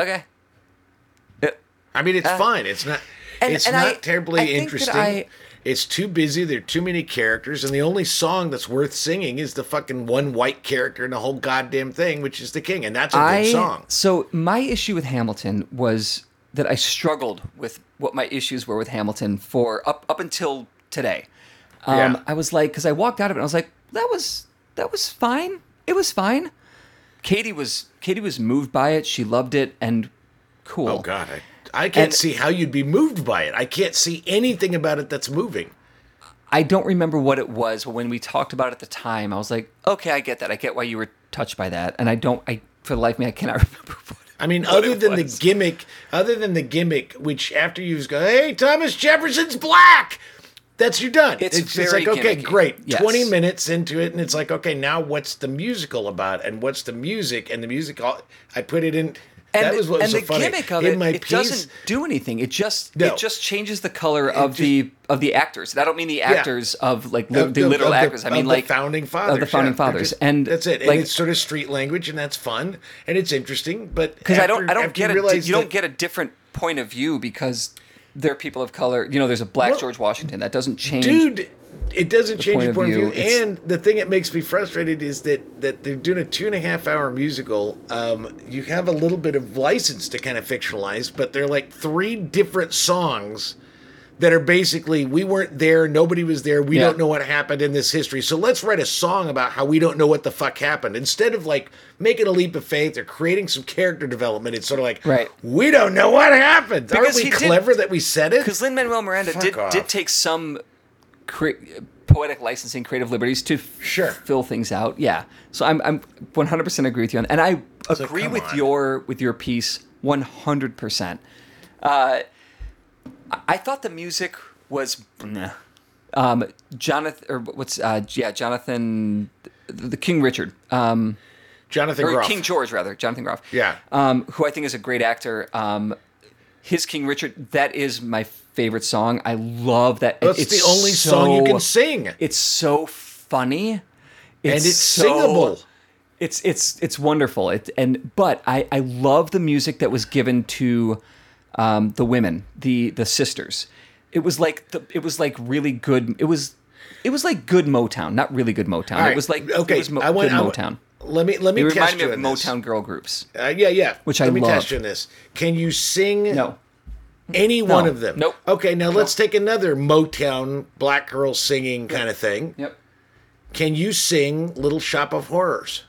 okay. I mean, it's Uh, fine. It's not. and- it's and not I- terribly I interesting. I- it's too busy. There are too many characters, and the only song that's worth singing is the fucking one white character in the whole goddamn thing, which is the king, and that's a good song. so my issue with Hamilton was that I struggled with what my issues were with Hamilton for up up until today. Um, Yeah. I was like, because I walked out of it, and I was like, that was that was fine. It was fine. Katie was Katie was moved by it. She loved it, and cool. Oh God, I, I can't And- see how you'd be moved by it. I can't see anything about it that's moving. I don't remember what it was, but when we talked about it at the time, I was like, okay, I get that. I get why you were touched by that, and I don't. I for the life of me, I cannot <laughs> remember. What I mean, what other than the gimmick, other than the gimmick, which after you go, hey, Thomas Jefferson's black. That's you're done. It's just very like okay, gimmicky. great. Yes. Twenty minutes into it, and it's like okay, now what's the musical about, and what's the music, and the music. I put it in. And that the, was what was and so the funny. gimmick of in it, it piece, doesn't do anything. It just No. it just changes the color of just- the of the actors. And I don't mean the actors of like li- of the, literal the- actors. I mean like the founding fathers. of the founding yeah. Fathers. just- and that's it. Like, and it's sort of street language, and that's fun, and it's interesting. But because I don't I don't get you it. You, realize don't get a different point of view because they're people of color. You know, there's a black Well, George Washington. That doesn't change. dude it doesn't change your point of view, view, it's- and the thing that makes me frustrated is that that they're doing a two and a half hour musical um, you have a little bit of license to kind of fictionalize but they're like three different songs that are basically we weren't there nobody was there we Yeah. don't know what happened in this history so let's write a song about how we don't know what the fuck happened instead of like making a leap of faith or creating some character development it's sort of like Right. we don't know what happened aren't we he did- clever that we said it Because Lin Manuel Miranda Fuck did off. did take some cre- poetic licensing, creative liberties to f- Sure. fill things out. Yeah, so I'm I'm 100 percent agree with you on, and I agree with on. your with your piece 100. percent Uh, I- I thought the music was. Nah. Um, Jonathan, or what's uh, yeah, Jonathan, the King Richard, um, jonathan or groff King George rather, Jonathan Groff. Yeah. Um, who I think is a great actor. Um, his King Richard, that is my favorite song. I love that. That's It's the only song you can sing. It's so funny. and it's so- singable. It's it's it's wonderful. It and but I I love the music that was given to um, the women, the the sisters. It was like the it was like really good. It was it was like good Motown, not really good Motown. Right, It was like okay. it was mo- I want good I, Motown. Let me let me It test reminded me of this. Motown girl groups. Uh, yeah, yeah. Which let I me love. test you on this. Can you sing No, any one of them? Nope. Okay, now let's take another Motown black girl singing kind of thing. yep. Can you sing Little Shop of Horrors?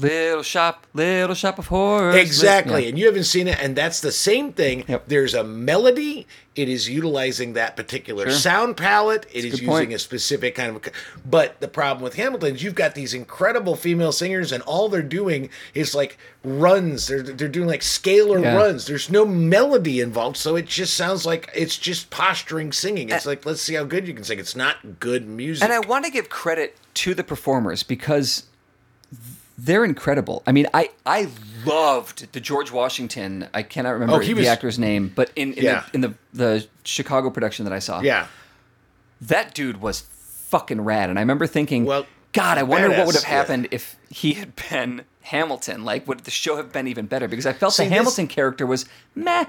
Little shop, little shop of horrors. Exactly. Yeah. And you haven't seen it, and that's the same thing. Yep. There's a melody. It is utilizing that particular Sure. sound palette. It is a using point. a specific kind of. But the problem with Hamilton is you've got these incredible female singers, and all they're doing is like runs. They're they're doing like scalar Yeah. runs. There's no melody involved, so it just sounds like it's just posturing singing. It's like let's see how good you can sing. It's not good music. And I want to give credit to the performers because they're incredible. I mean, I I loved the George Washington. I cannot remember Oh, he the was- actor's name, but in in, Yeah. the, in the the Chicago production that I saw, yeah. that dude was fucking rad. And I remember thinking, Well, God, I wonder what would have badass, yeah. happened if he had been Hamilton. Like, would the show have been even better? Because I felt See, the this- Hamilton character was meh.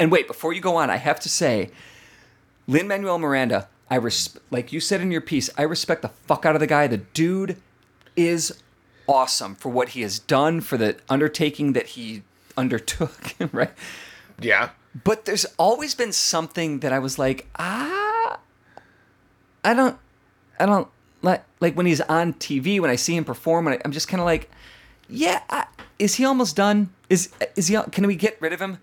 And wait, before you go on, I have to say, Lin Manuel Miranda, I res- like you said in your piece, I respect the fuck out of the guy. The dude is awesome for what he has done for the undertaking that he undertook, <laughs> right? Yeah. But there's always been something that I was like, ah, I don't, I don't like like when he's on TV when I see him perform. I, I'm just kind of like, yeah, I, is he almost done? Is is he? Can we get rid of him?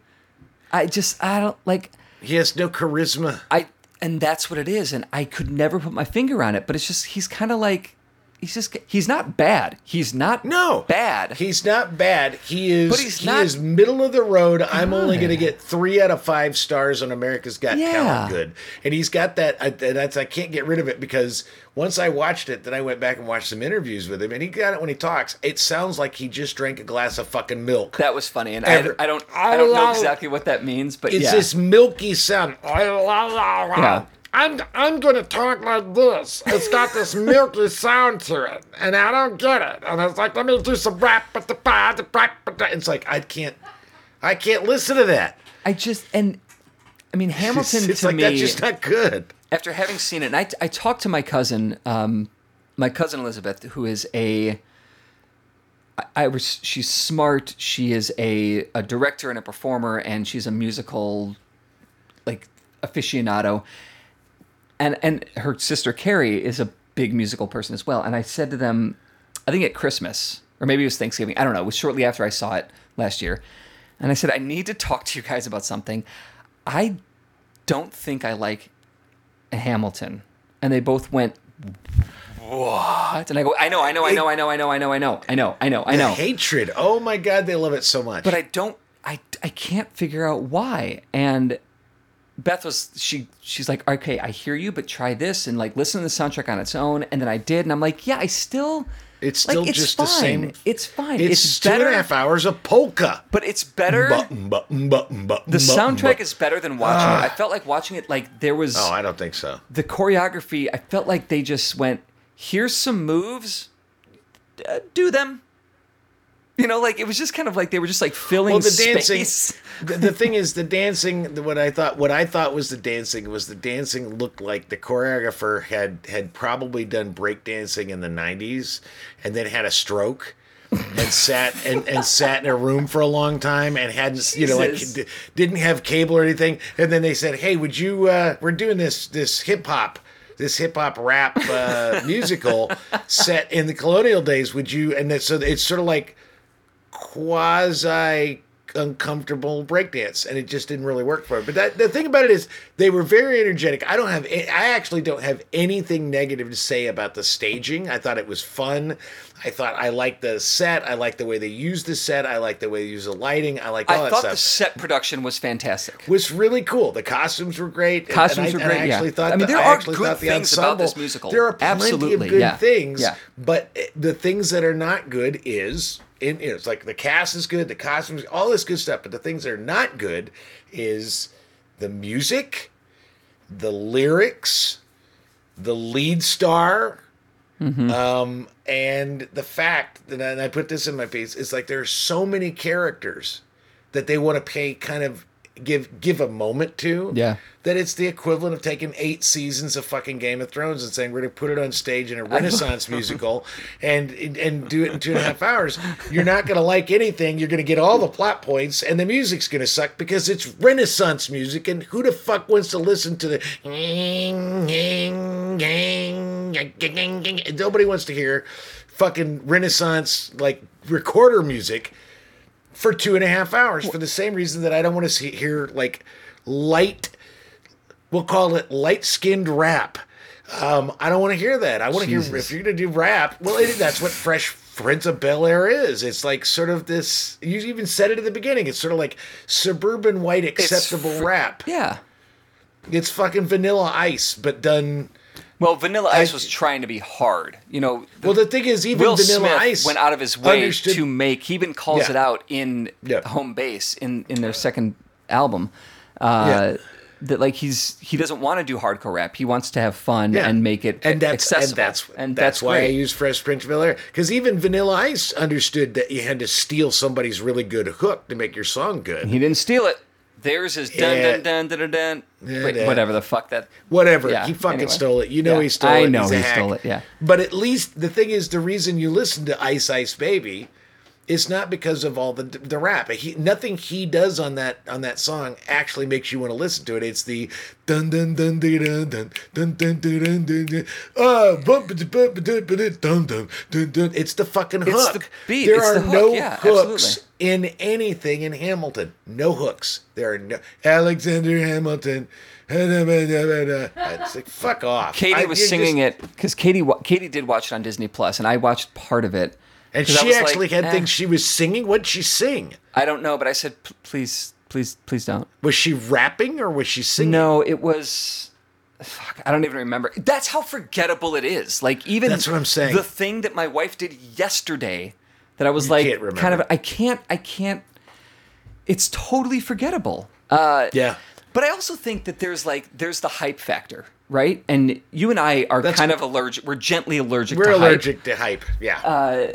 I just I don't like He has no charisma. I and that's what it is, and I could never put my finger on it. But it's just he's kind of like he's just he's not bad. He's not No, bad. He's not bad. He is. But he's he not is middle of the road. I'm only going to get three out of five stars on America's Got Yeah. Talent. Good, and he's got that. I, that's I can't get rid of it because once I watched it, then I went back and watched some interviews with him, and he got it when he talks. It sounds like he just drank a glass of fucking milk. that was funny, and Ever- I, I don't I don't know exactly what that means, but it's yeah. this milky sound. Yeah. I'm I'm gonna talk like this. It's got this milky sound to it, and I don't get it. And it's like, let me do some rap, but the the rap, but. It's like I can't, I can't listen to that. I just and I mean <laughs> Hamilton it's to like me that's just not good. after having seen it. And I I talked to my cousin, um, my cousin Elizabeth, who is a I, I was she's smart. She is a a director and a performer, and she's a musical like aficionado. And and her sister Carrie is a big musical person as well. And I said to them, I think at Christmas or maybe it was Thanksgiving. I don't know. It was shortly after I saw it last year. And I said, I need to talk to you guys about something. I don't think I like Hamilton. And they both went, What? And I go, I know, I know, I know, I know, I know, I know, I know, I know, I know, I know. hatred. Oh my god, they love it so much. But I don't I I can't figure out why. And Beth was she she's like, okay, I hear you, but try this and like listen to the soundtrack on its own. And then I did, and I'm like, yeah, I still It's like, still it's just fine. the same. It's fine. It's, It's, two better, and a half hours of polka. but it's better. Button, button, button, button. the soundtrack button. is better than watching it. I felt like watching it like there was Oh, I don't think so. the choreography. I felt like they just went, here's some moves, uh, do them. You know, like it was just kind of like they were just like filling Well, the dancing. space. <laughs> The, the thing is, the dancing. the- What I thought, what I thought was the dancing was the dancing looked like the choreographer had had probably done break dancing in the '90s, and then had a stroke. and sat and, and sat in a room for a long time and hadn't you know like d- didn't have cable or anything and then they said hey would you uh we're doing this this hip hop this hip hop rap uh, musical <laughs> set in the colonial days would you and that, so it's sort of like quasi uncomfortable breakdance and it just didn't really work for it but that the thing about it is they were very energetic. I don't have i actually don't have anything negative to say about the staging. I thought it was fun i thought i liked the set i liked the way they used the set i liked the way they used the lighting i liked all I that thought the set production was fantastic. was really cool. The costumes were great. Costumes and I, were great, I actually yeah. thought I mean, there I are actually good the things about this musical. There are plenty Absolutely, of good yeah. things, Yeah. but the things that are not good is in you know, it's like the cast is good, the costumes, all this good stuff. But the things that are not good is the music, the lyrics, the lead star, Mm-hmm. um, and the fact that and I put this in my piece is like there are so many characters that they want to pay kind of give give a moment to. Yeah. That it's the equivalent of taking eight seasons of fucking Game of Thrones and saying we're gonna put it on stage in a Renaissance musical and and do it in two and a half hours. You're not gonna like anything. You're gonna get all the plot points and the music's gonna suck because it's Renaissance music and who the fuck wants to listen to the nobody wants to hear fucking Renaissance like recorder music for two and a half hours for the same reason that I don't want to see, hear like light. We'll call it light skinned rap. Um, I don't want to hear that. I want to hear if you're gonna do rap. Well, it, that's what Fresh Prince of Bel Air is. It's like sort of this. You even said it at the beginning. It's sort of like suburban white acceptable fr- rap. Yeah. It's fucking Vanilla Ice, but done. Well, Vanilla Ice I- was trying to be hard. You know, Well, the thing is, even Will Vanilla Smith Ice went out of his way understood- to make. He even calls Yeah. it out in Yeah. Home Base in in their second album. Uh, Yeah. That like he's he doesn't want to do hardcore rap. He wants to have fun and make it and that's accessible. and that's and that's, why I use Fresh Prince of Bel Air because even Vanilla Ice understood that you had to steal somebody's really good hook to make your song good. He didn't steal it. Theirs is dun Yeah. dun dun dun dun dun. Wait, whatever the fuck that. Whatever, Yeah, he fucking anyway. stole it. You know Yeah. he stole I it. know He's he stole it, yeah. But at least the thing is, the reason you listen to Ice Ice Baby is not because of all the the rap. He nothing he does on that on that song actually makes you want to listen to it. It's the dun dun dun dun dun dun dun dun dun dun dun ah, bump bump dun dun dun dun dun. It's the fucking It's hook. the beat, There it's are the hook, no yeah, hooks absolutely. in anything in Hamilton. No hooks. There are no Alexander Hamilton. It's like fuck off. Katie I- was singing just- it because Katie Katie did watch it on Disney Plus, and I watched part of it. And she was like, actually had eh, things she was singing. What'd she sing? I don't know, but I said, please, please, please don't. Was she rapping or was she singing? No, it was. Fuck, I don't even remember. That's how forgettable it is. Like even That's what I'm saying. The thing that my wife did yesterday, that I was You like, can't remember. kind of, I can't, I can't. It's totally forgettable. Uh, Yeah. But I also think that there's like there's the hype factor, right? And you and I are That's- kind of allergic. We're gently allergic. We're to hype. allergic to hype. Yeah. Uh,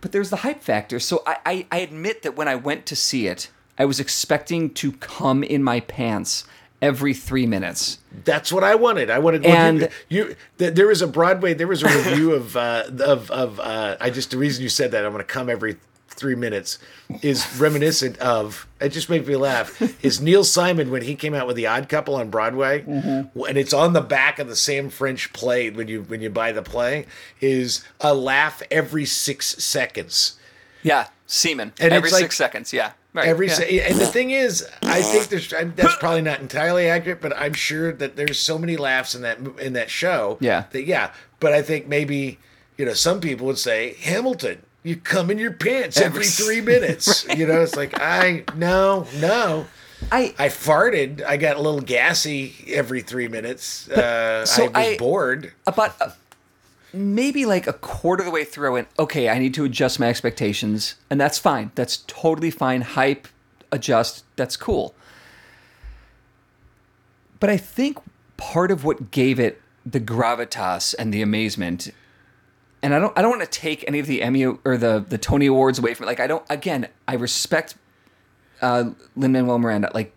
but there's the hype factor. So I, I, I admit that when I went to see it, I was expecting to come in my pants every three minutes. That's what I wanted. I wanted. well, And- you, you th- there was a Broadway. There was a review of uh, of of. Uh, I just the reason you said that I'm going to come every three minutes is reminiscent of. It just made me laugh. Is Neil Simon when he came out with The Odd Couple on Broadway, Mm-hmm. and it's on the back of the Sam French play when you when you buy the play is a laugh every six seconds. Yeah, semen. And every like- six seconds. Yeah. Right. Every yeah. se- and the thing is, I think there's I'm, that's probably not entirely accurate, but I'm sure that there's so many laughs in that in that show. Yeah. That yeah, but I think maybe you know some people would say Hamilton, you come in your pants every, Every three minutes. <laughs> You know, it's like I no no. I I farted. I got a little gassy every three minutes. Uh, so I was I- bored. about uh, maybe like a quarter of the way through, I went, okay, I need to adjust my expectations, and that's fine. That's totally fine. Hype, adjust. That's cool. But I think part of what gave it the gravitas and the amazement, and I don't, I don't want to take any of the Emmy or the the Tony Awards away from it. Like I don't. Again, I respect uh, Lin Manuel Miranda. Like,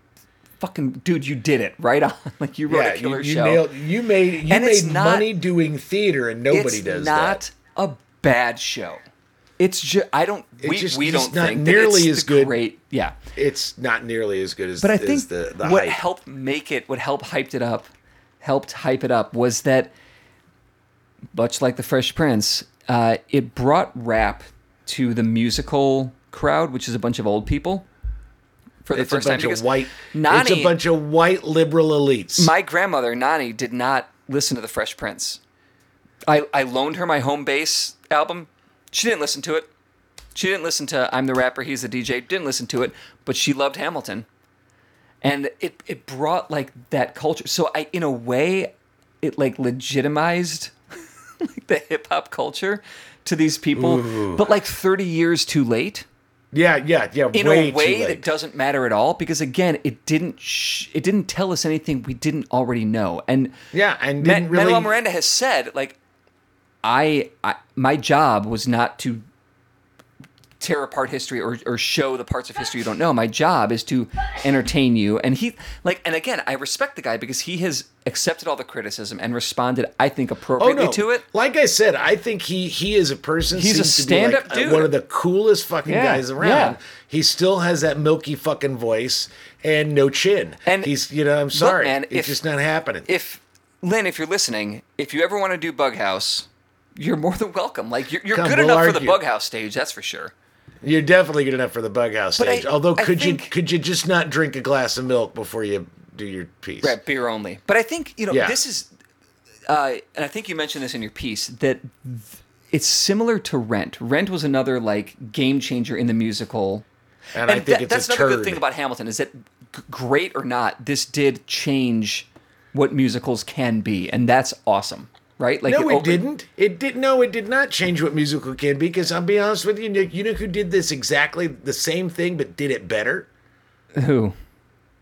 fucking dude, you did it right on. <laughs> Like you wrote Yeah, a killer you show. nailed. You made you And it's made not- money doing theater, and nobody does. it's not a bad show. It's just I don't we, just- we don't not think that nearly it's as good. Great, yeah. It's not nearly as good as. But I think the, the what hype. helped make it, what helped hyped it up, helped hype it up was that, much like the Fresh Prince, uh, it brought rap to the musical crowd, which is a bunch of old people. For the It's a first time, bunch because of white. Nani, it's a bunch of white liberal elites. my grandmother Nani did not listen to the Fresh Prince. I I loaned her my home base album. She didn't listen to it. She didn't listen to I'm the rapper, he's the DJ. Didn't listen to it, but she loved Hamilton, and it it brought like that culture. So I, in a way, it like legitimized like <laughs> the hip hop culture to these people, but like 30 years too late yeah, yeah, yeah. in a way that doesn't matter at all because again it didn't sh- it didn't tell us anything we didn't already know and Yeah, and Ma- really. Manuel Miranda has said like I, I my job was not to tear apart history or, or show the parts of history you don't know my job is to entertain you and he like and again i respect the guy because he has accepted all the criticism and responded i think Oh appropriately no! to it Like I said, I think he he is a person. He's a seems to stand-up uh, dude. One of the coolest fucking Yeah, guys around. yeah. He still has that milky fucking voice and no chin. And- he's you know I'm sorry, man, it's if- just not happening. if Lin if you're listening if you ever want to do bug house you're more than welcome. Like you're, you're Come, good we'll enough for the argue. Bughouse stage, that's for sure. You're definitely good enough for the bughouse But I- stage. Although, I could you could you just not drink a glass of milk before you do your piece? Right, beer only. But I think you know Yeah. this is, uh, and I think you mentioned this in your piece that th- it's similar to Rent. Rent was another like game changer in the musical. And, I think that- it's that's a another turd. good thing about Hamilton is that g- great or not, this did change what musicals can be, and that's awesome, right? Like no, it opened- didn't. It did. No, it did not change what musical can be. Because I'll be honest with you, Nick. You know who did this exactly the same thing, but did it better? Who?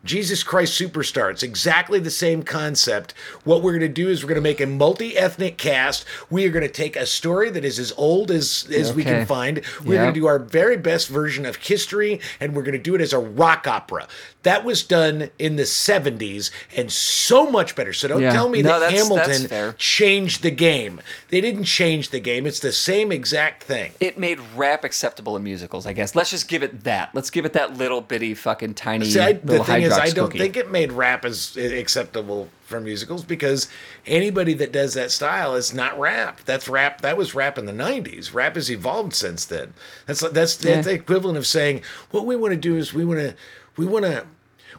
Jesus Christ Superstar. It's exactly the same concept. What we're going to do is we're going to make a multi-ethnic cast. We are going to take a story that is as old as as we can find. We're Yeah. going to do our very best version of history, and we're going to do it as a rock opera. That was done in the 70s and so much better. So don't Yeah. tell me No, that that's- that's Hamilton fair. changed the game. They didn't change the game. It's the same exact thing. It made rap acceptable in musicals, I guess. Let's just give it that. Let's give it that little bitty fucking tiny See, I, little thing is, Hydrox I don't cookie. think it made rap as acceptable for musicals because anybody that does that style is not rap. That's rap. That was rap in the '90s. Rap has evolved since then. That's that's, that's the equivalent of saying what we want to do is we want to we want to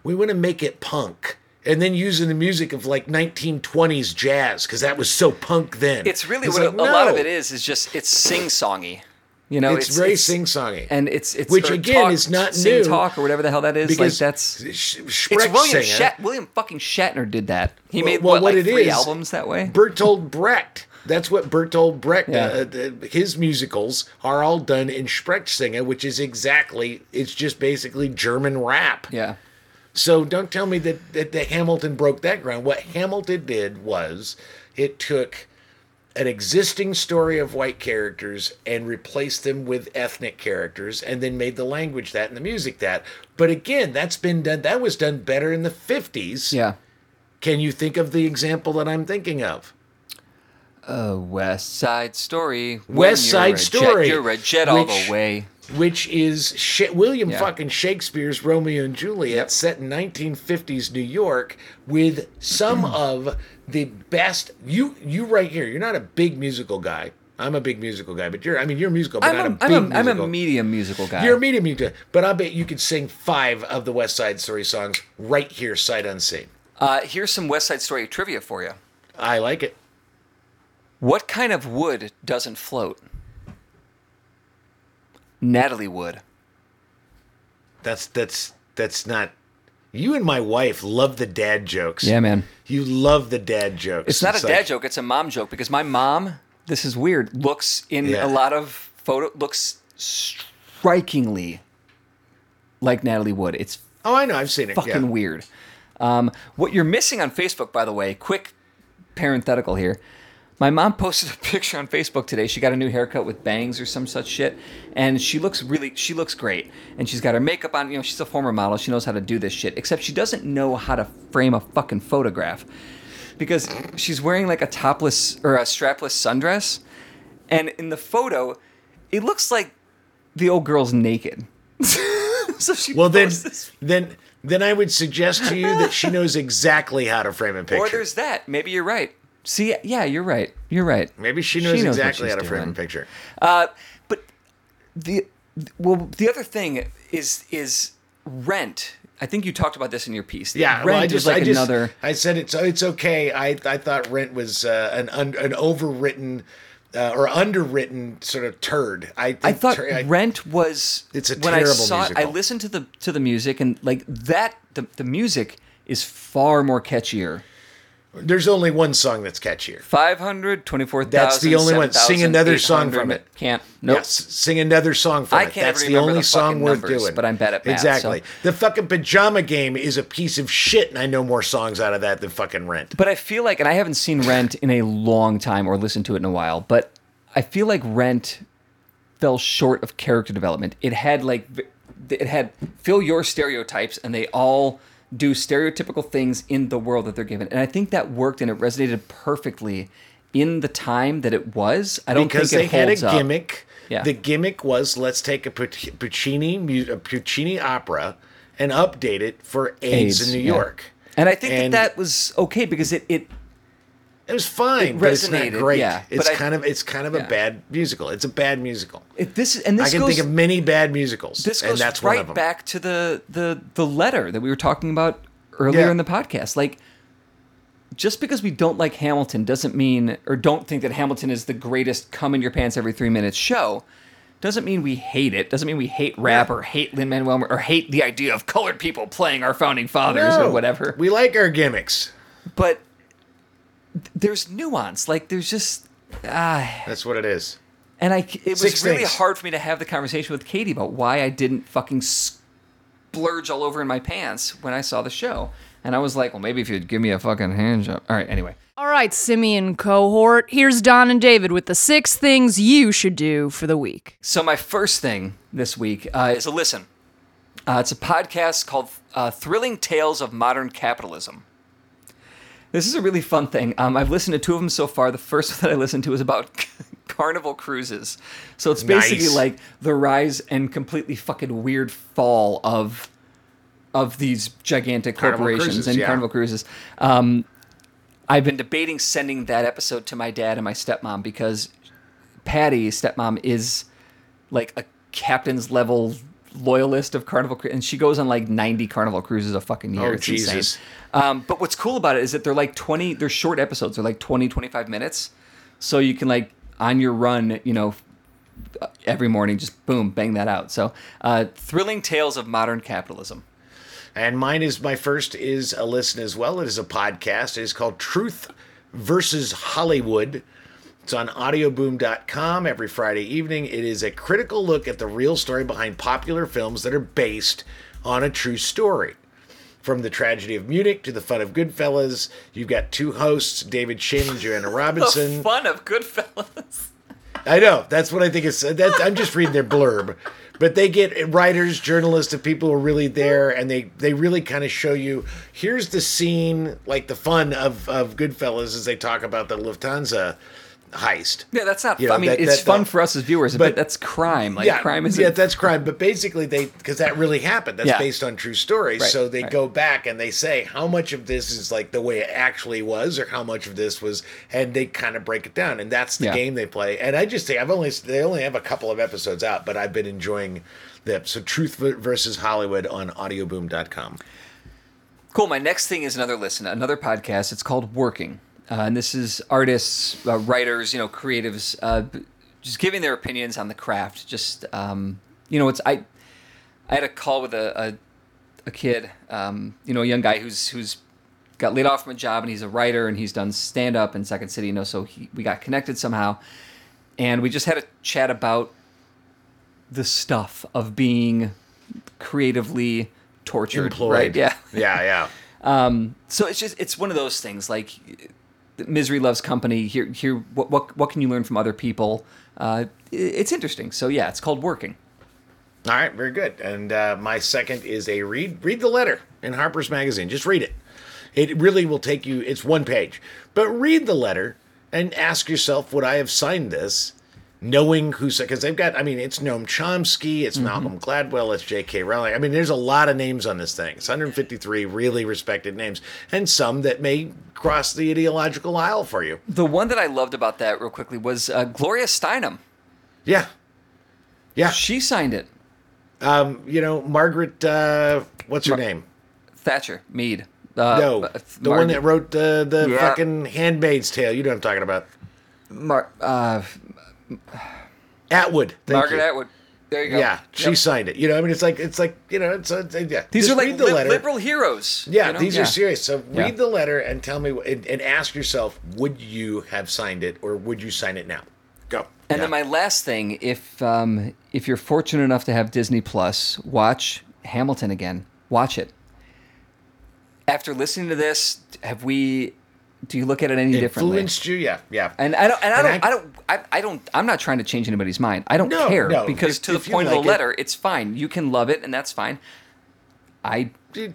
we want to make it punk. And then using the music of like 1920s jazz because that was so punk then. It's really It's what like, a lot of it is. Is just it's sing songy. You know, It's, very sing-songy, and it's it's Which, again, talk- is not sing new, talk or whatever the hell that is. Like because that's Sh- it's William Shat William fucking Shatner did that. He made well, what, what like it three is- albums that way. Bertolt Brecht. That's what Bertolt Brecht. Yeah. Uh, uh, his musicals are all done in Sprechsinger, which is exactly. It's just basically German rap. yeah, So don't tell me that, that that Hamilton broke that ground. What Hamilton did was it took an existing story of white characters and replaced them with ethnic characters and then made the language that and the music that. But again, that's been done that was done better in the 50s. yeah. Can you think of the example that I'm thinking of? A West Side Story. West Side a jet, Story, you're a jet all the way. Which is Sh- William Yeah. fucking Shakespeare's Romeo and Juliet, Yep. set in 1950s New York, with some <clears throat> of the best. You you right here. You're not a big musical guy. I'm a big musical guy, but you're. I mean, you're a musical, but I'm not a, a big I'm, a, I'm a medium musical guy. You're a medium musical, but I bet you could sing five of the West Side Story songs right here, sight unseen. uh, here's some West Side Story trivia for you. I like it. What kind of wood doesn't float? Natalie wood. That's that's that's not. You and my wife love the dad jokes. Yeah, man. You love the dad jokes. It's not a like- dad joke. It's a mom joke because my mom, this is weird, looks in Yeah. a lot of photo looks strikingly like Natalie Wood. It's Oh, I know. I've seen it. fucking yeah. weird. Um, what you're missing on Facebook, by the way, quick parenthetical here. My mom posted a <laughs> picture on Facebook today. She got a new haircut with bangs or some such shit, and she looks really, she looks great. And she's got her makeup on. You know, she's a former model. She knows how to do this shit. Except she doesn't know how to frame a fucking photograph because she's wearing like a topless or a strapless sundress, and in the photo, it looks like the old girl's naked. <laughs> so she Well, then, this <laughs> then, then I would suggest to you that she knows exactly how to frame a picture. Or there's that. Maybe you're right. See, yeah, you're right. You're right. Maybe she knows, what exactly she's how to frame a picture. Uh, but the well, the other thing is is rent. I think you talked about this in your piece. Yeah, rent well, I is just, like I just, another. I said it's it's okay. I I thought Rent was uh, an un, an overwritten uh, or underwritten sort of turd. I think I thought tur- I- Rent was It's a when I terrible saw it, I listened to the to the music and like that the the music is far more catchier. There's only one song that's catchier. 524,000. That's the only one. Sing another song from it. Can't. Nope. Yes, sing another song from I it. can't That's the remember only the song fucking worth numbers, doing. but I'm bad at math, Exactly. so- The fucking pajama game is a piece of shit, and I know more songs out of that than fucking Rent. But I feel like, and I haven't seen Rent in a long time or listened to it in a while, but I feel like Rent fell short of character development. It had like, v- it had fill your stereotypes, and they all do stereotypical things in the world that they're given. And I think that worked and it resonated perfectly in the time that it was. I don't think it because they had a up. gimmick. Yeah. The gimmick was let's take a Puccini a Puccini opera and update it for AIDS, in New yeah. York. And I think And- that that was okay because it, it It was fine, It but it's not great. yeah, it's I- kind of it's kind of yeah. a bad musical. It's a bad musical. It, this and this I can goes, think of many bad musicals, this and goes right of them. back to the the the letter that we were talking about earlier Yeah. in the podcast. Like, just because we don't like Hamilton doesn't mean, or don't think that Hamilton is the greatest come in your pants every three minutes show, doesn't mean we hate it. Doesn't mean we hate rap or hate Lin Manuel or hate the idea of colored people playing our founding fathers No, or whatever. We like our gimmicks. but there's nuance. Like, there's just. Ah, That's what it is. And I, it was Six really things. hard for me to have the conversation with Katie about why I didn't fucking splurge all over in my pants when I saw the show. And I was like, well, maybe if you'd give me a fucking hand job. All right, anyway. All right, Simian cohort, here's Don and David with the six things you should do for the week. So my first thing this week uh, is a listen. Uh, it's a podcast called uh, "Thrilling Tales of Modern Capitalism." This is a really fun thing. Um, I've listened to two of them so far. The first <laughs> one that I listened to is about <laughs> Carnival Cruises. So it's basically Nice. like the rise and completely fucking weird fall of of these gigantic Carnival corporations Cruises, and yeah. Carnival Cruises. Um, I've been debating sending that episode to my dad and my stepmom because Patty, stepmom, is like a captain's level loyalist of Carnival Cruise, and she goes on like 90 Carnival cruises a fucking year. Oh, it's Jesus. insane. Um, but what's cool about it is that they're like 20, they're short episodes. They're like 20, 25 minutes. So you can like on your run, you know, every morning, just boom, bang that out. So, uh, thrilling tales of modern capitalism. And mine is my first is a listen as well. It is a podcast. It is called Truth versus Hollywood. It's on audioboom.com every Friday evening. It is a critical look at the real story behind popular films that are based on a true story. From the tragedy of Munich to the fun of Goodfellas, you've got two hosts, David Shin and Joanna <laughs> Robinson. Fun of Goodfellas. I know. That's what I think is. I'm just reading their blurb, but they get writers, journalists, and people who are really there, and they they really kind of show you. Here's the scene, like the fun of of Goodfellas, as they talk about the Lufthansa heist. Yeah, that's not. You know, I mean, that- it's that- fun that- for us as viewers, but, but- that's crime. Like yeah, crime is. yeah, that's crime. But basically, they because that really happened. That's Yeah. based on true stories. Right, so they right. go back and they say how much of this is like the way it actually was, or how much of this was, and they kind of break it down. And that's the Yeah. game they play. And I just think I've only they only have a couple of episodes out, but I've been enjoying them. So Truth versus Hollywood on AudioBoom.com. Cool. My next thing is another listen, another podcast. It's called Working, uh, and this is artists, uh, writers, you know, creatives, uh, b- just giving their opinions on the craft. Just um, you know, it's I. I had a call with a a, a kid, um, you know, a young guy who's who's got laid off from a job, and he's a writer, and he's done stand up in Second City. You know, so he, we got connected somehow, and we just had a chat about the stuff of being creatively tortured, Employed. right? Yeah. yeah, yeah. <laughs> Um, so it's just it's one of those things like misery loves company. Here, here, what what what can you learn from other people? Uh, it's interesting. So yeah, it's called working. All right, very good. And uh, my second is a read. Read the letter in Harper's Magazine. Just read it. It really will take you. It's one page, but read the letter and ask yourself: Would I have signed this? Knowing who's because they've got. I mean, it's Noam Chomsky, it's Malcolm Gladwell, it's J.K. Rowling. I mean, there's a lot of names on this thing. It's 153 really respected names, and some that may cross the ideological aisle for you. The one that I loved about that, real quickly, was uh, Gloria Steinem. Yeah, yeah. She signed it. Um, You know, Margaret. Uh, what's her name? Thatcher Mead. Uh, No, uh, the one that wrote the the Yeah. fucking Handmaid's Tale. You know what I'm talking about? Mar- uh, Atwood. Margaret you. Atwood. There you go. Yeah, she Yep. signed it. You know, I mean, it's like it's like you know, it's, yeah. These Just are like the li- liberal heroes. Yeah, you know? these are serious. So Yeah. read the letter and tell me, and, and ask yourself: Would you have signed it, or would you sign it now? Go. And Yeah. then my last thing, if um, if you're fortunate enough to have Disney Plus, watch Hamilton again. Watch it. After listening to this, have we? Do you look at it any differently? influenced you? Yeah, yeah. And I don't. And I And don't. I- I, don't. I, I don't. I'm not trying to change anybody's mind. I don't No, care no. because If- to the if you point of like the it- letter, it's fine. You can love it, and that's fine. I Dude,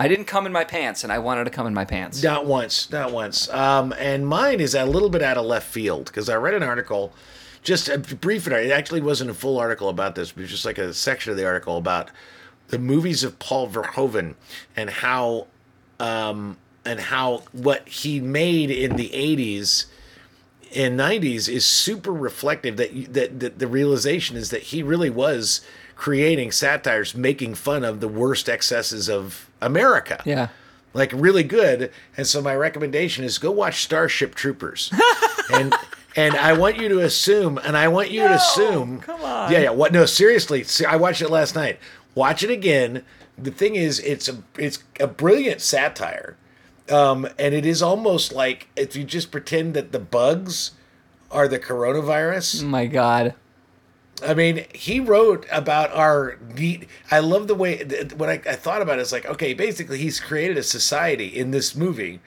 I didn't come in my pants, and I wanted to come in my pants. Not once, not once. Um, and mine is a little bit out of left field because I read an article, just a brief. article. It actually wasn't a full article about this, but it was just like a section of the article about the movies of Paul Verhoeven and how um, and how what he made in the 80s and 90s is super reflective that, you- that that the realization is that he really was creating satires making fun of the worst excesses of America Yeah. like really good. And so my recommendation is go watch Starship Troopers. <laughs> and and I want you to assume, and I want you to assume, come on. yeah, yeah. What? No, seriously. See, I watched it last night. Watch it again. The thing is, it's a it's a brilliant satire, um, and it is almost like if you just pretend that the bugs are the coronavirus. Oh my God. I mean, he wrote about our neat. I love the way what I, I thought about it is like, okay, basically, he's created a society in this movie,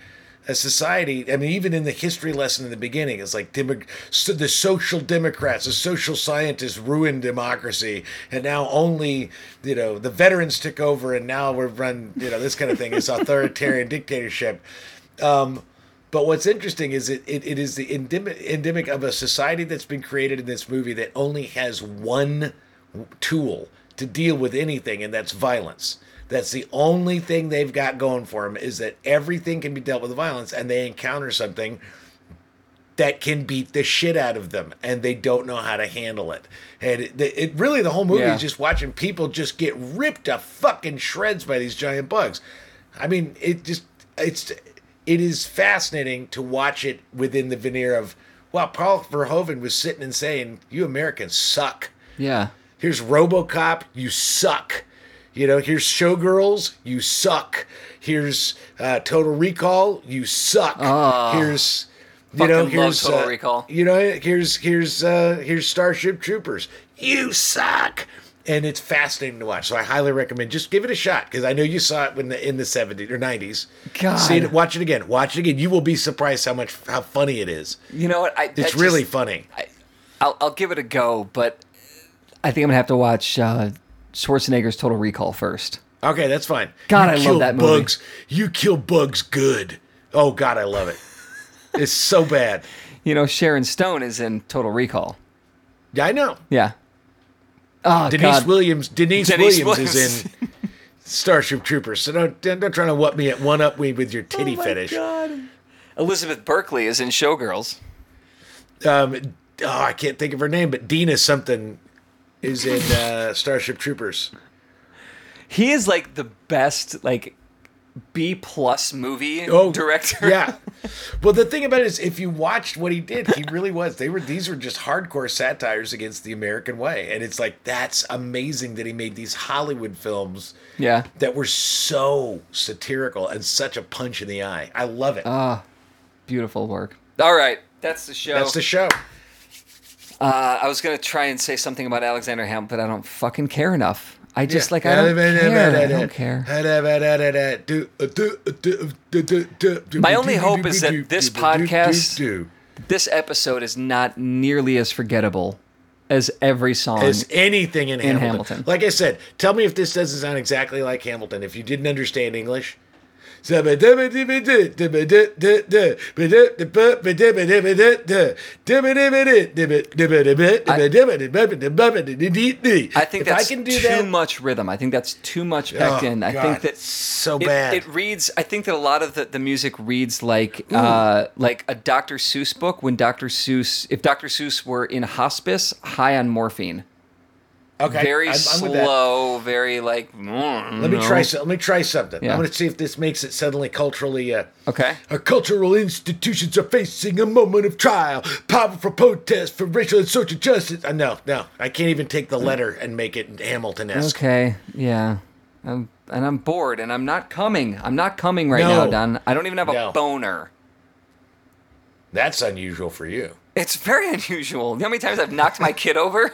a society. I mean, even in the history lesson in the beginning, it's like demo, so the social democrats, the social scientists ruined democracy, and now only you know the veterans took over, and now we're run you know this kind of thing is authoritarian <laughs> dictatorship. Um, but what's interesting is it, it, it is the endemic, endemic of a society that's been created in this movie that only has one tool to deal with anything, and that's violence. That's the only thing they've got going for them is that everything can be dealt with violence, and they encounter something that can beat the shit out of them, and they don't know how to handle it. And it, it really the whole movie Yeah. is just watching people just get ripped to fucking shreds by these giant bugs. I mean, it just it's it is fascinating to watch it within the veneer of well, Paul Verhoeven was sitting and saying, "You Americans suck." Yeah. Here's RoboCop, you suck. You know, here's Showgirls, you suck. Here's uh, Total Recall, you suck. here's you know, here's Total uh, Recall. You know, here's here's uh, here's Starship Troopers, you suck. And it's fascinating to watch, so I highly recommend. Just give it a shot because I know you saw it when the, in the '70s or '90s. God. See it, watch it again. Watch it again. You will be surprised how much how funny it is. You know what? I, It's really funny. I'll, I'll give it a go, but I think I'm gonna have to watch uh, Schwarzenegger's Total Recall first. Okay, that's fine. God, You I love that movie. bugs. You kill bugs good. Oh God, I love it. <laughs> it's so bad. You know, Sharon Stone is in Total Recall. Yeah, I know. Yeah. Oh Denise God. Williams. Denise, Denise Williams, Williams. is in <laughs> Starship Troopers. So don't don't, try to what me at one up me with your titty Oh my fetish. God. Elizabeth Berkley is in Showgirls. Um, oh, I can't think of her name, but Dina is something is in uh, Starship Troopers. He is like the best like B plus movie Oh, director. Yeah. <laughs> Well, the thing about it is, if you watched what he did, he really was. They were these were just hardcore satires against the American way, and it's like that's amazing that he made these Hollywood films Yeah. that were so satirical and such a punch in the eye. I love it. Ah, beautiful work. All right, that's the show. that's the show. Uh, I was gonna try and say something about Alexander Hamilton, but I don't fucking care enough. I just like I don't care. I don't care. My only hope is that this podcast- This episode is not nearly as forgettable as every song. as anything in, Hamilton. Hamilton. Like I said, tell me if this doesn't sound exactly like Hamilton. If you didn't understand English. I I think that's too much rhythm. I think that's too much packed Oh, in. I God, think that so it, bad. it reads. I think that a lot of the, the music reads like uh, like a Dr. Seuss book when Dr. Seuss, if Dr. Seuss were in hospice, high on morphine, okay, very I'm- I'm slow, very like. Let me try. so- Let me try something. Yeah. I'm going to see if this makes it suddenly culturally. Uh, Okay. Our cultural institutions are facing a moment of trial. Powerful protest for racial and social justice. Uh, no, no, I can't even take the letter and make it Hamilton-esque. Okay. Yeah. I'm, and I'm bored, and I'm not coming. I'm not coming right No. now, Don. I don't even have a No. boner. That's unusual for you. It's very unusual. You know how many times I've knocked my kid over?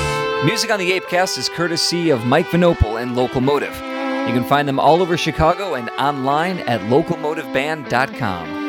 Music on the Apecast is courtesy of Mike Vinopal and Locomotive. You can find them all over Chicago and online at locomotiveband.com.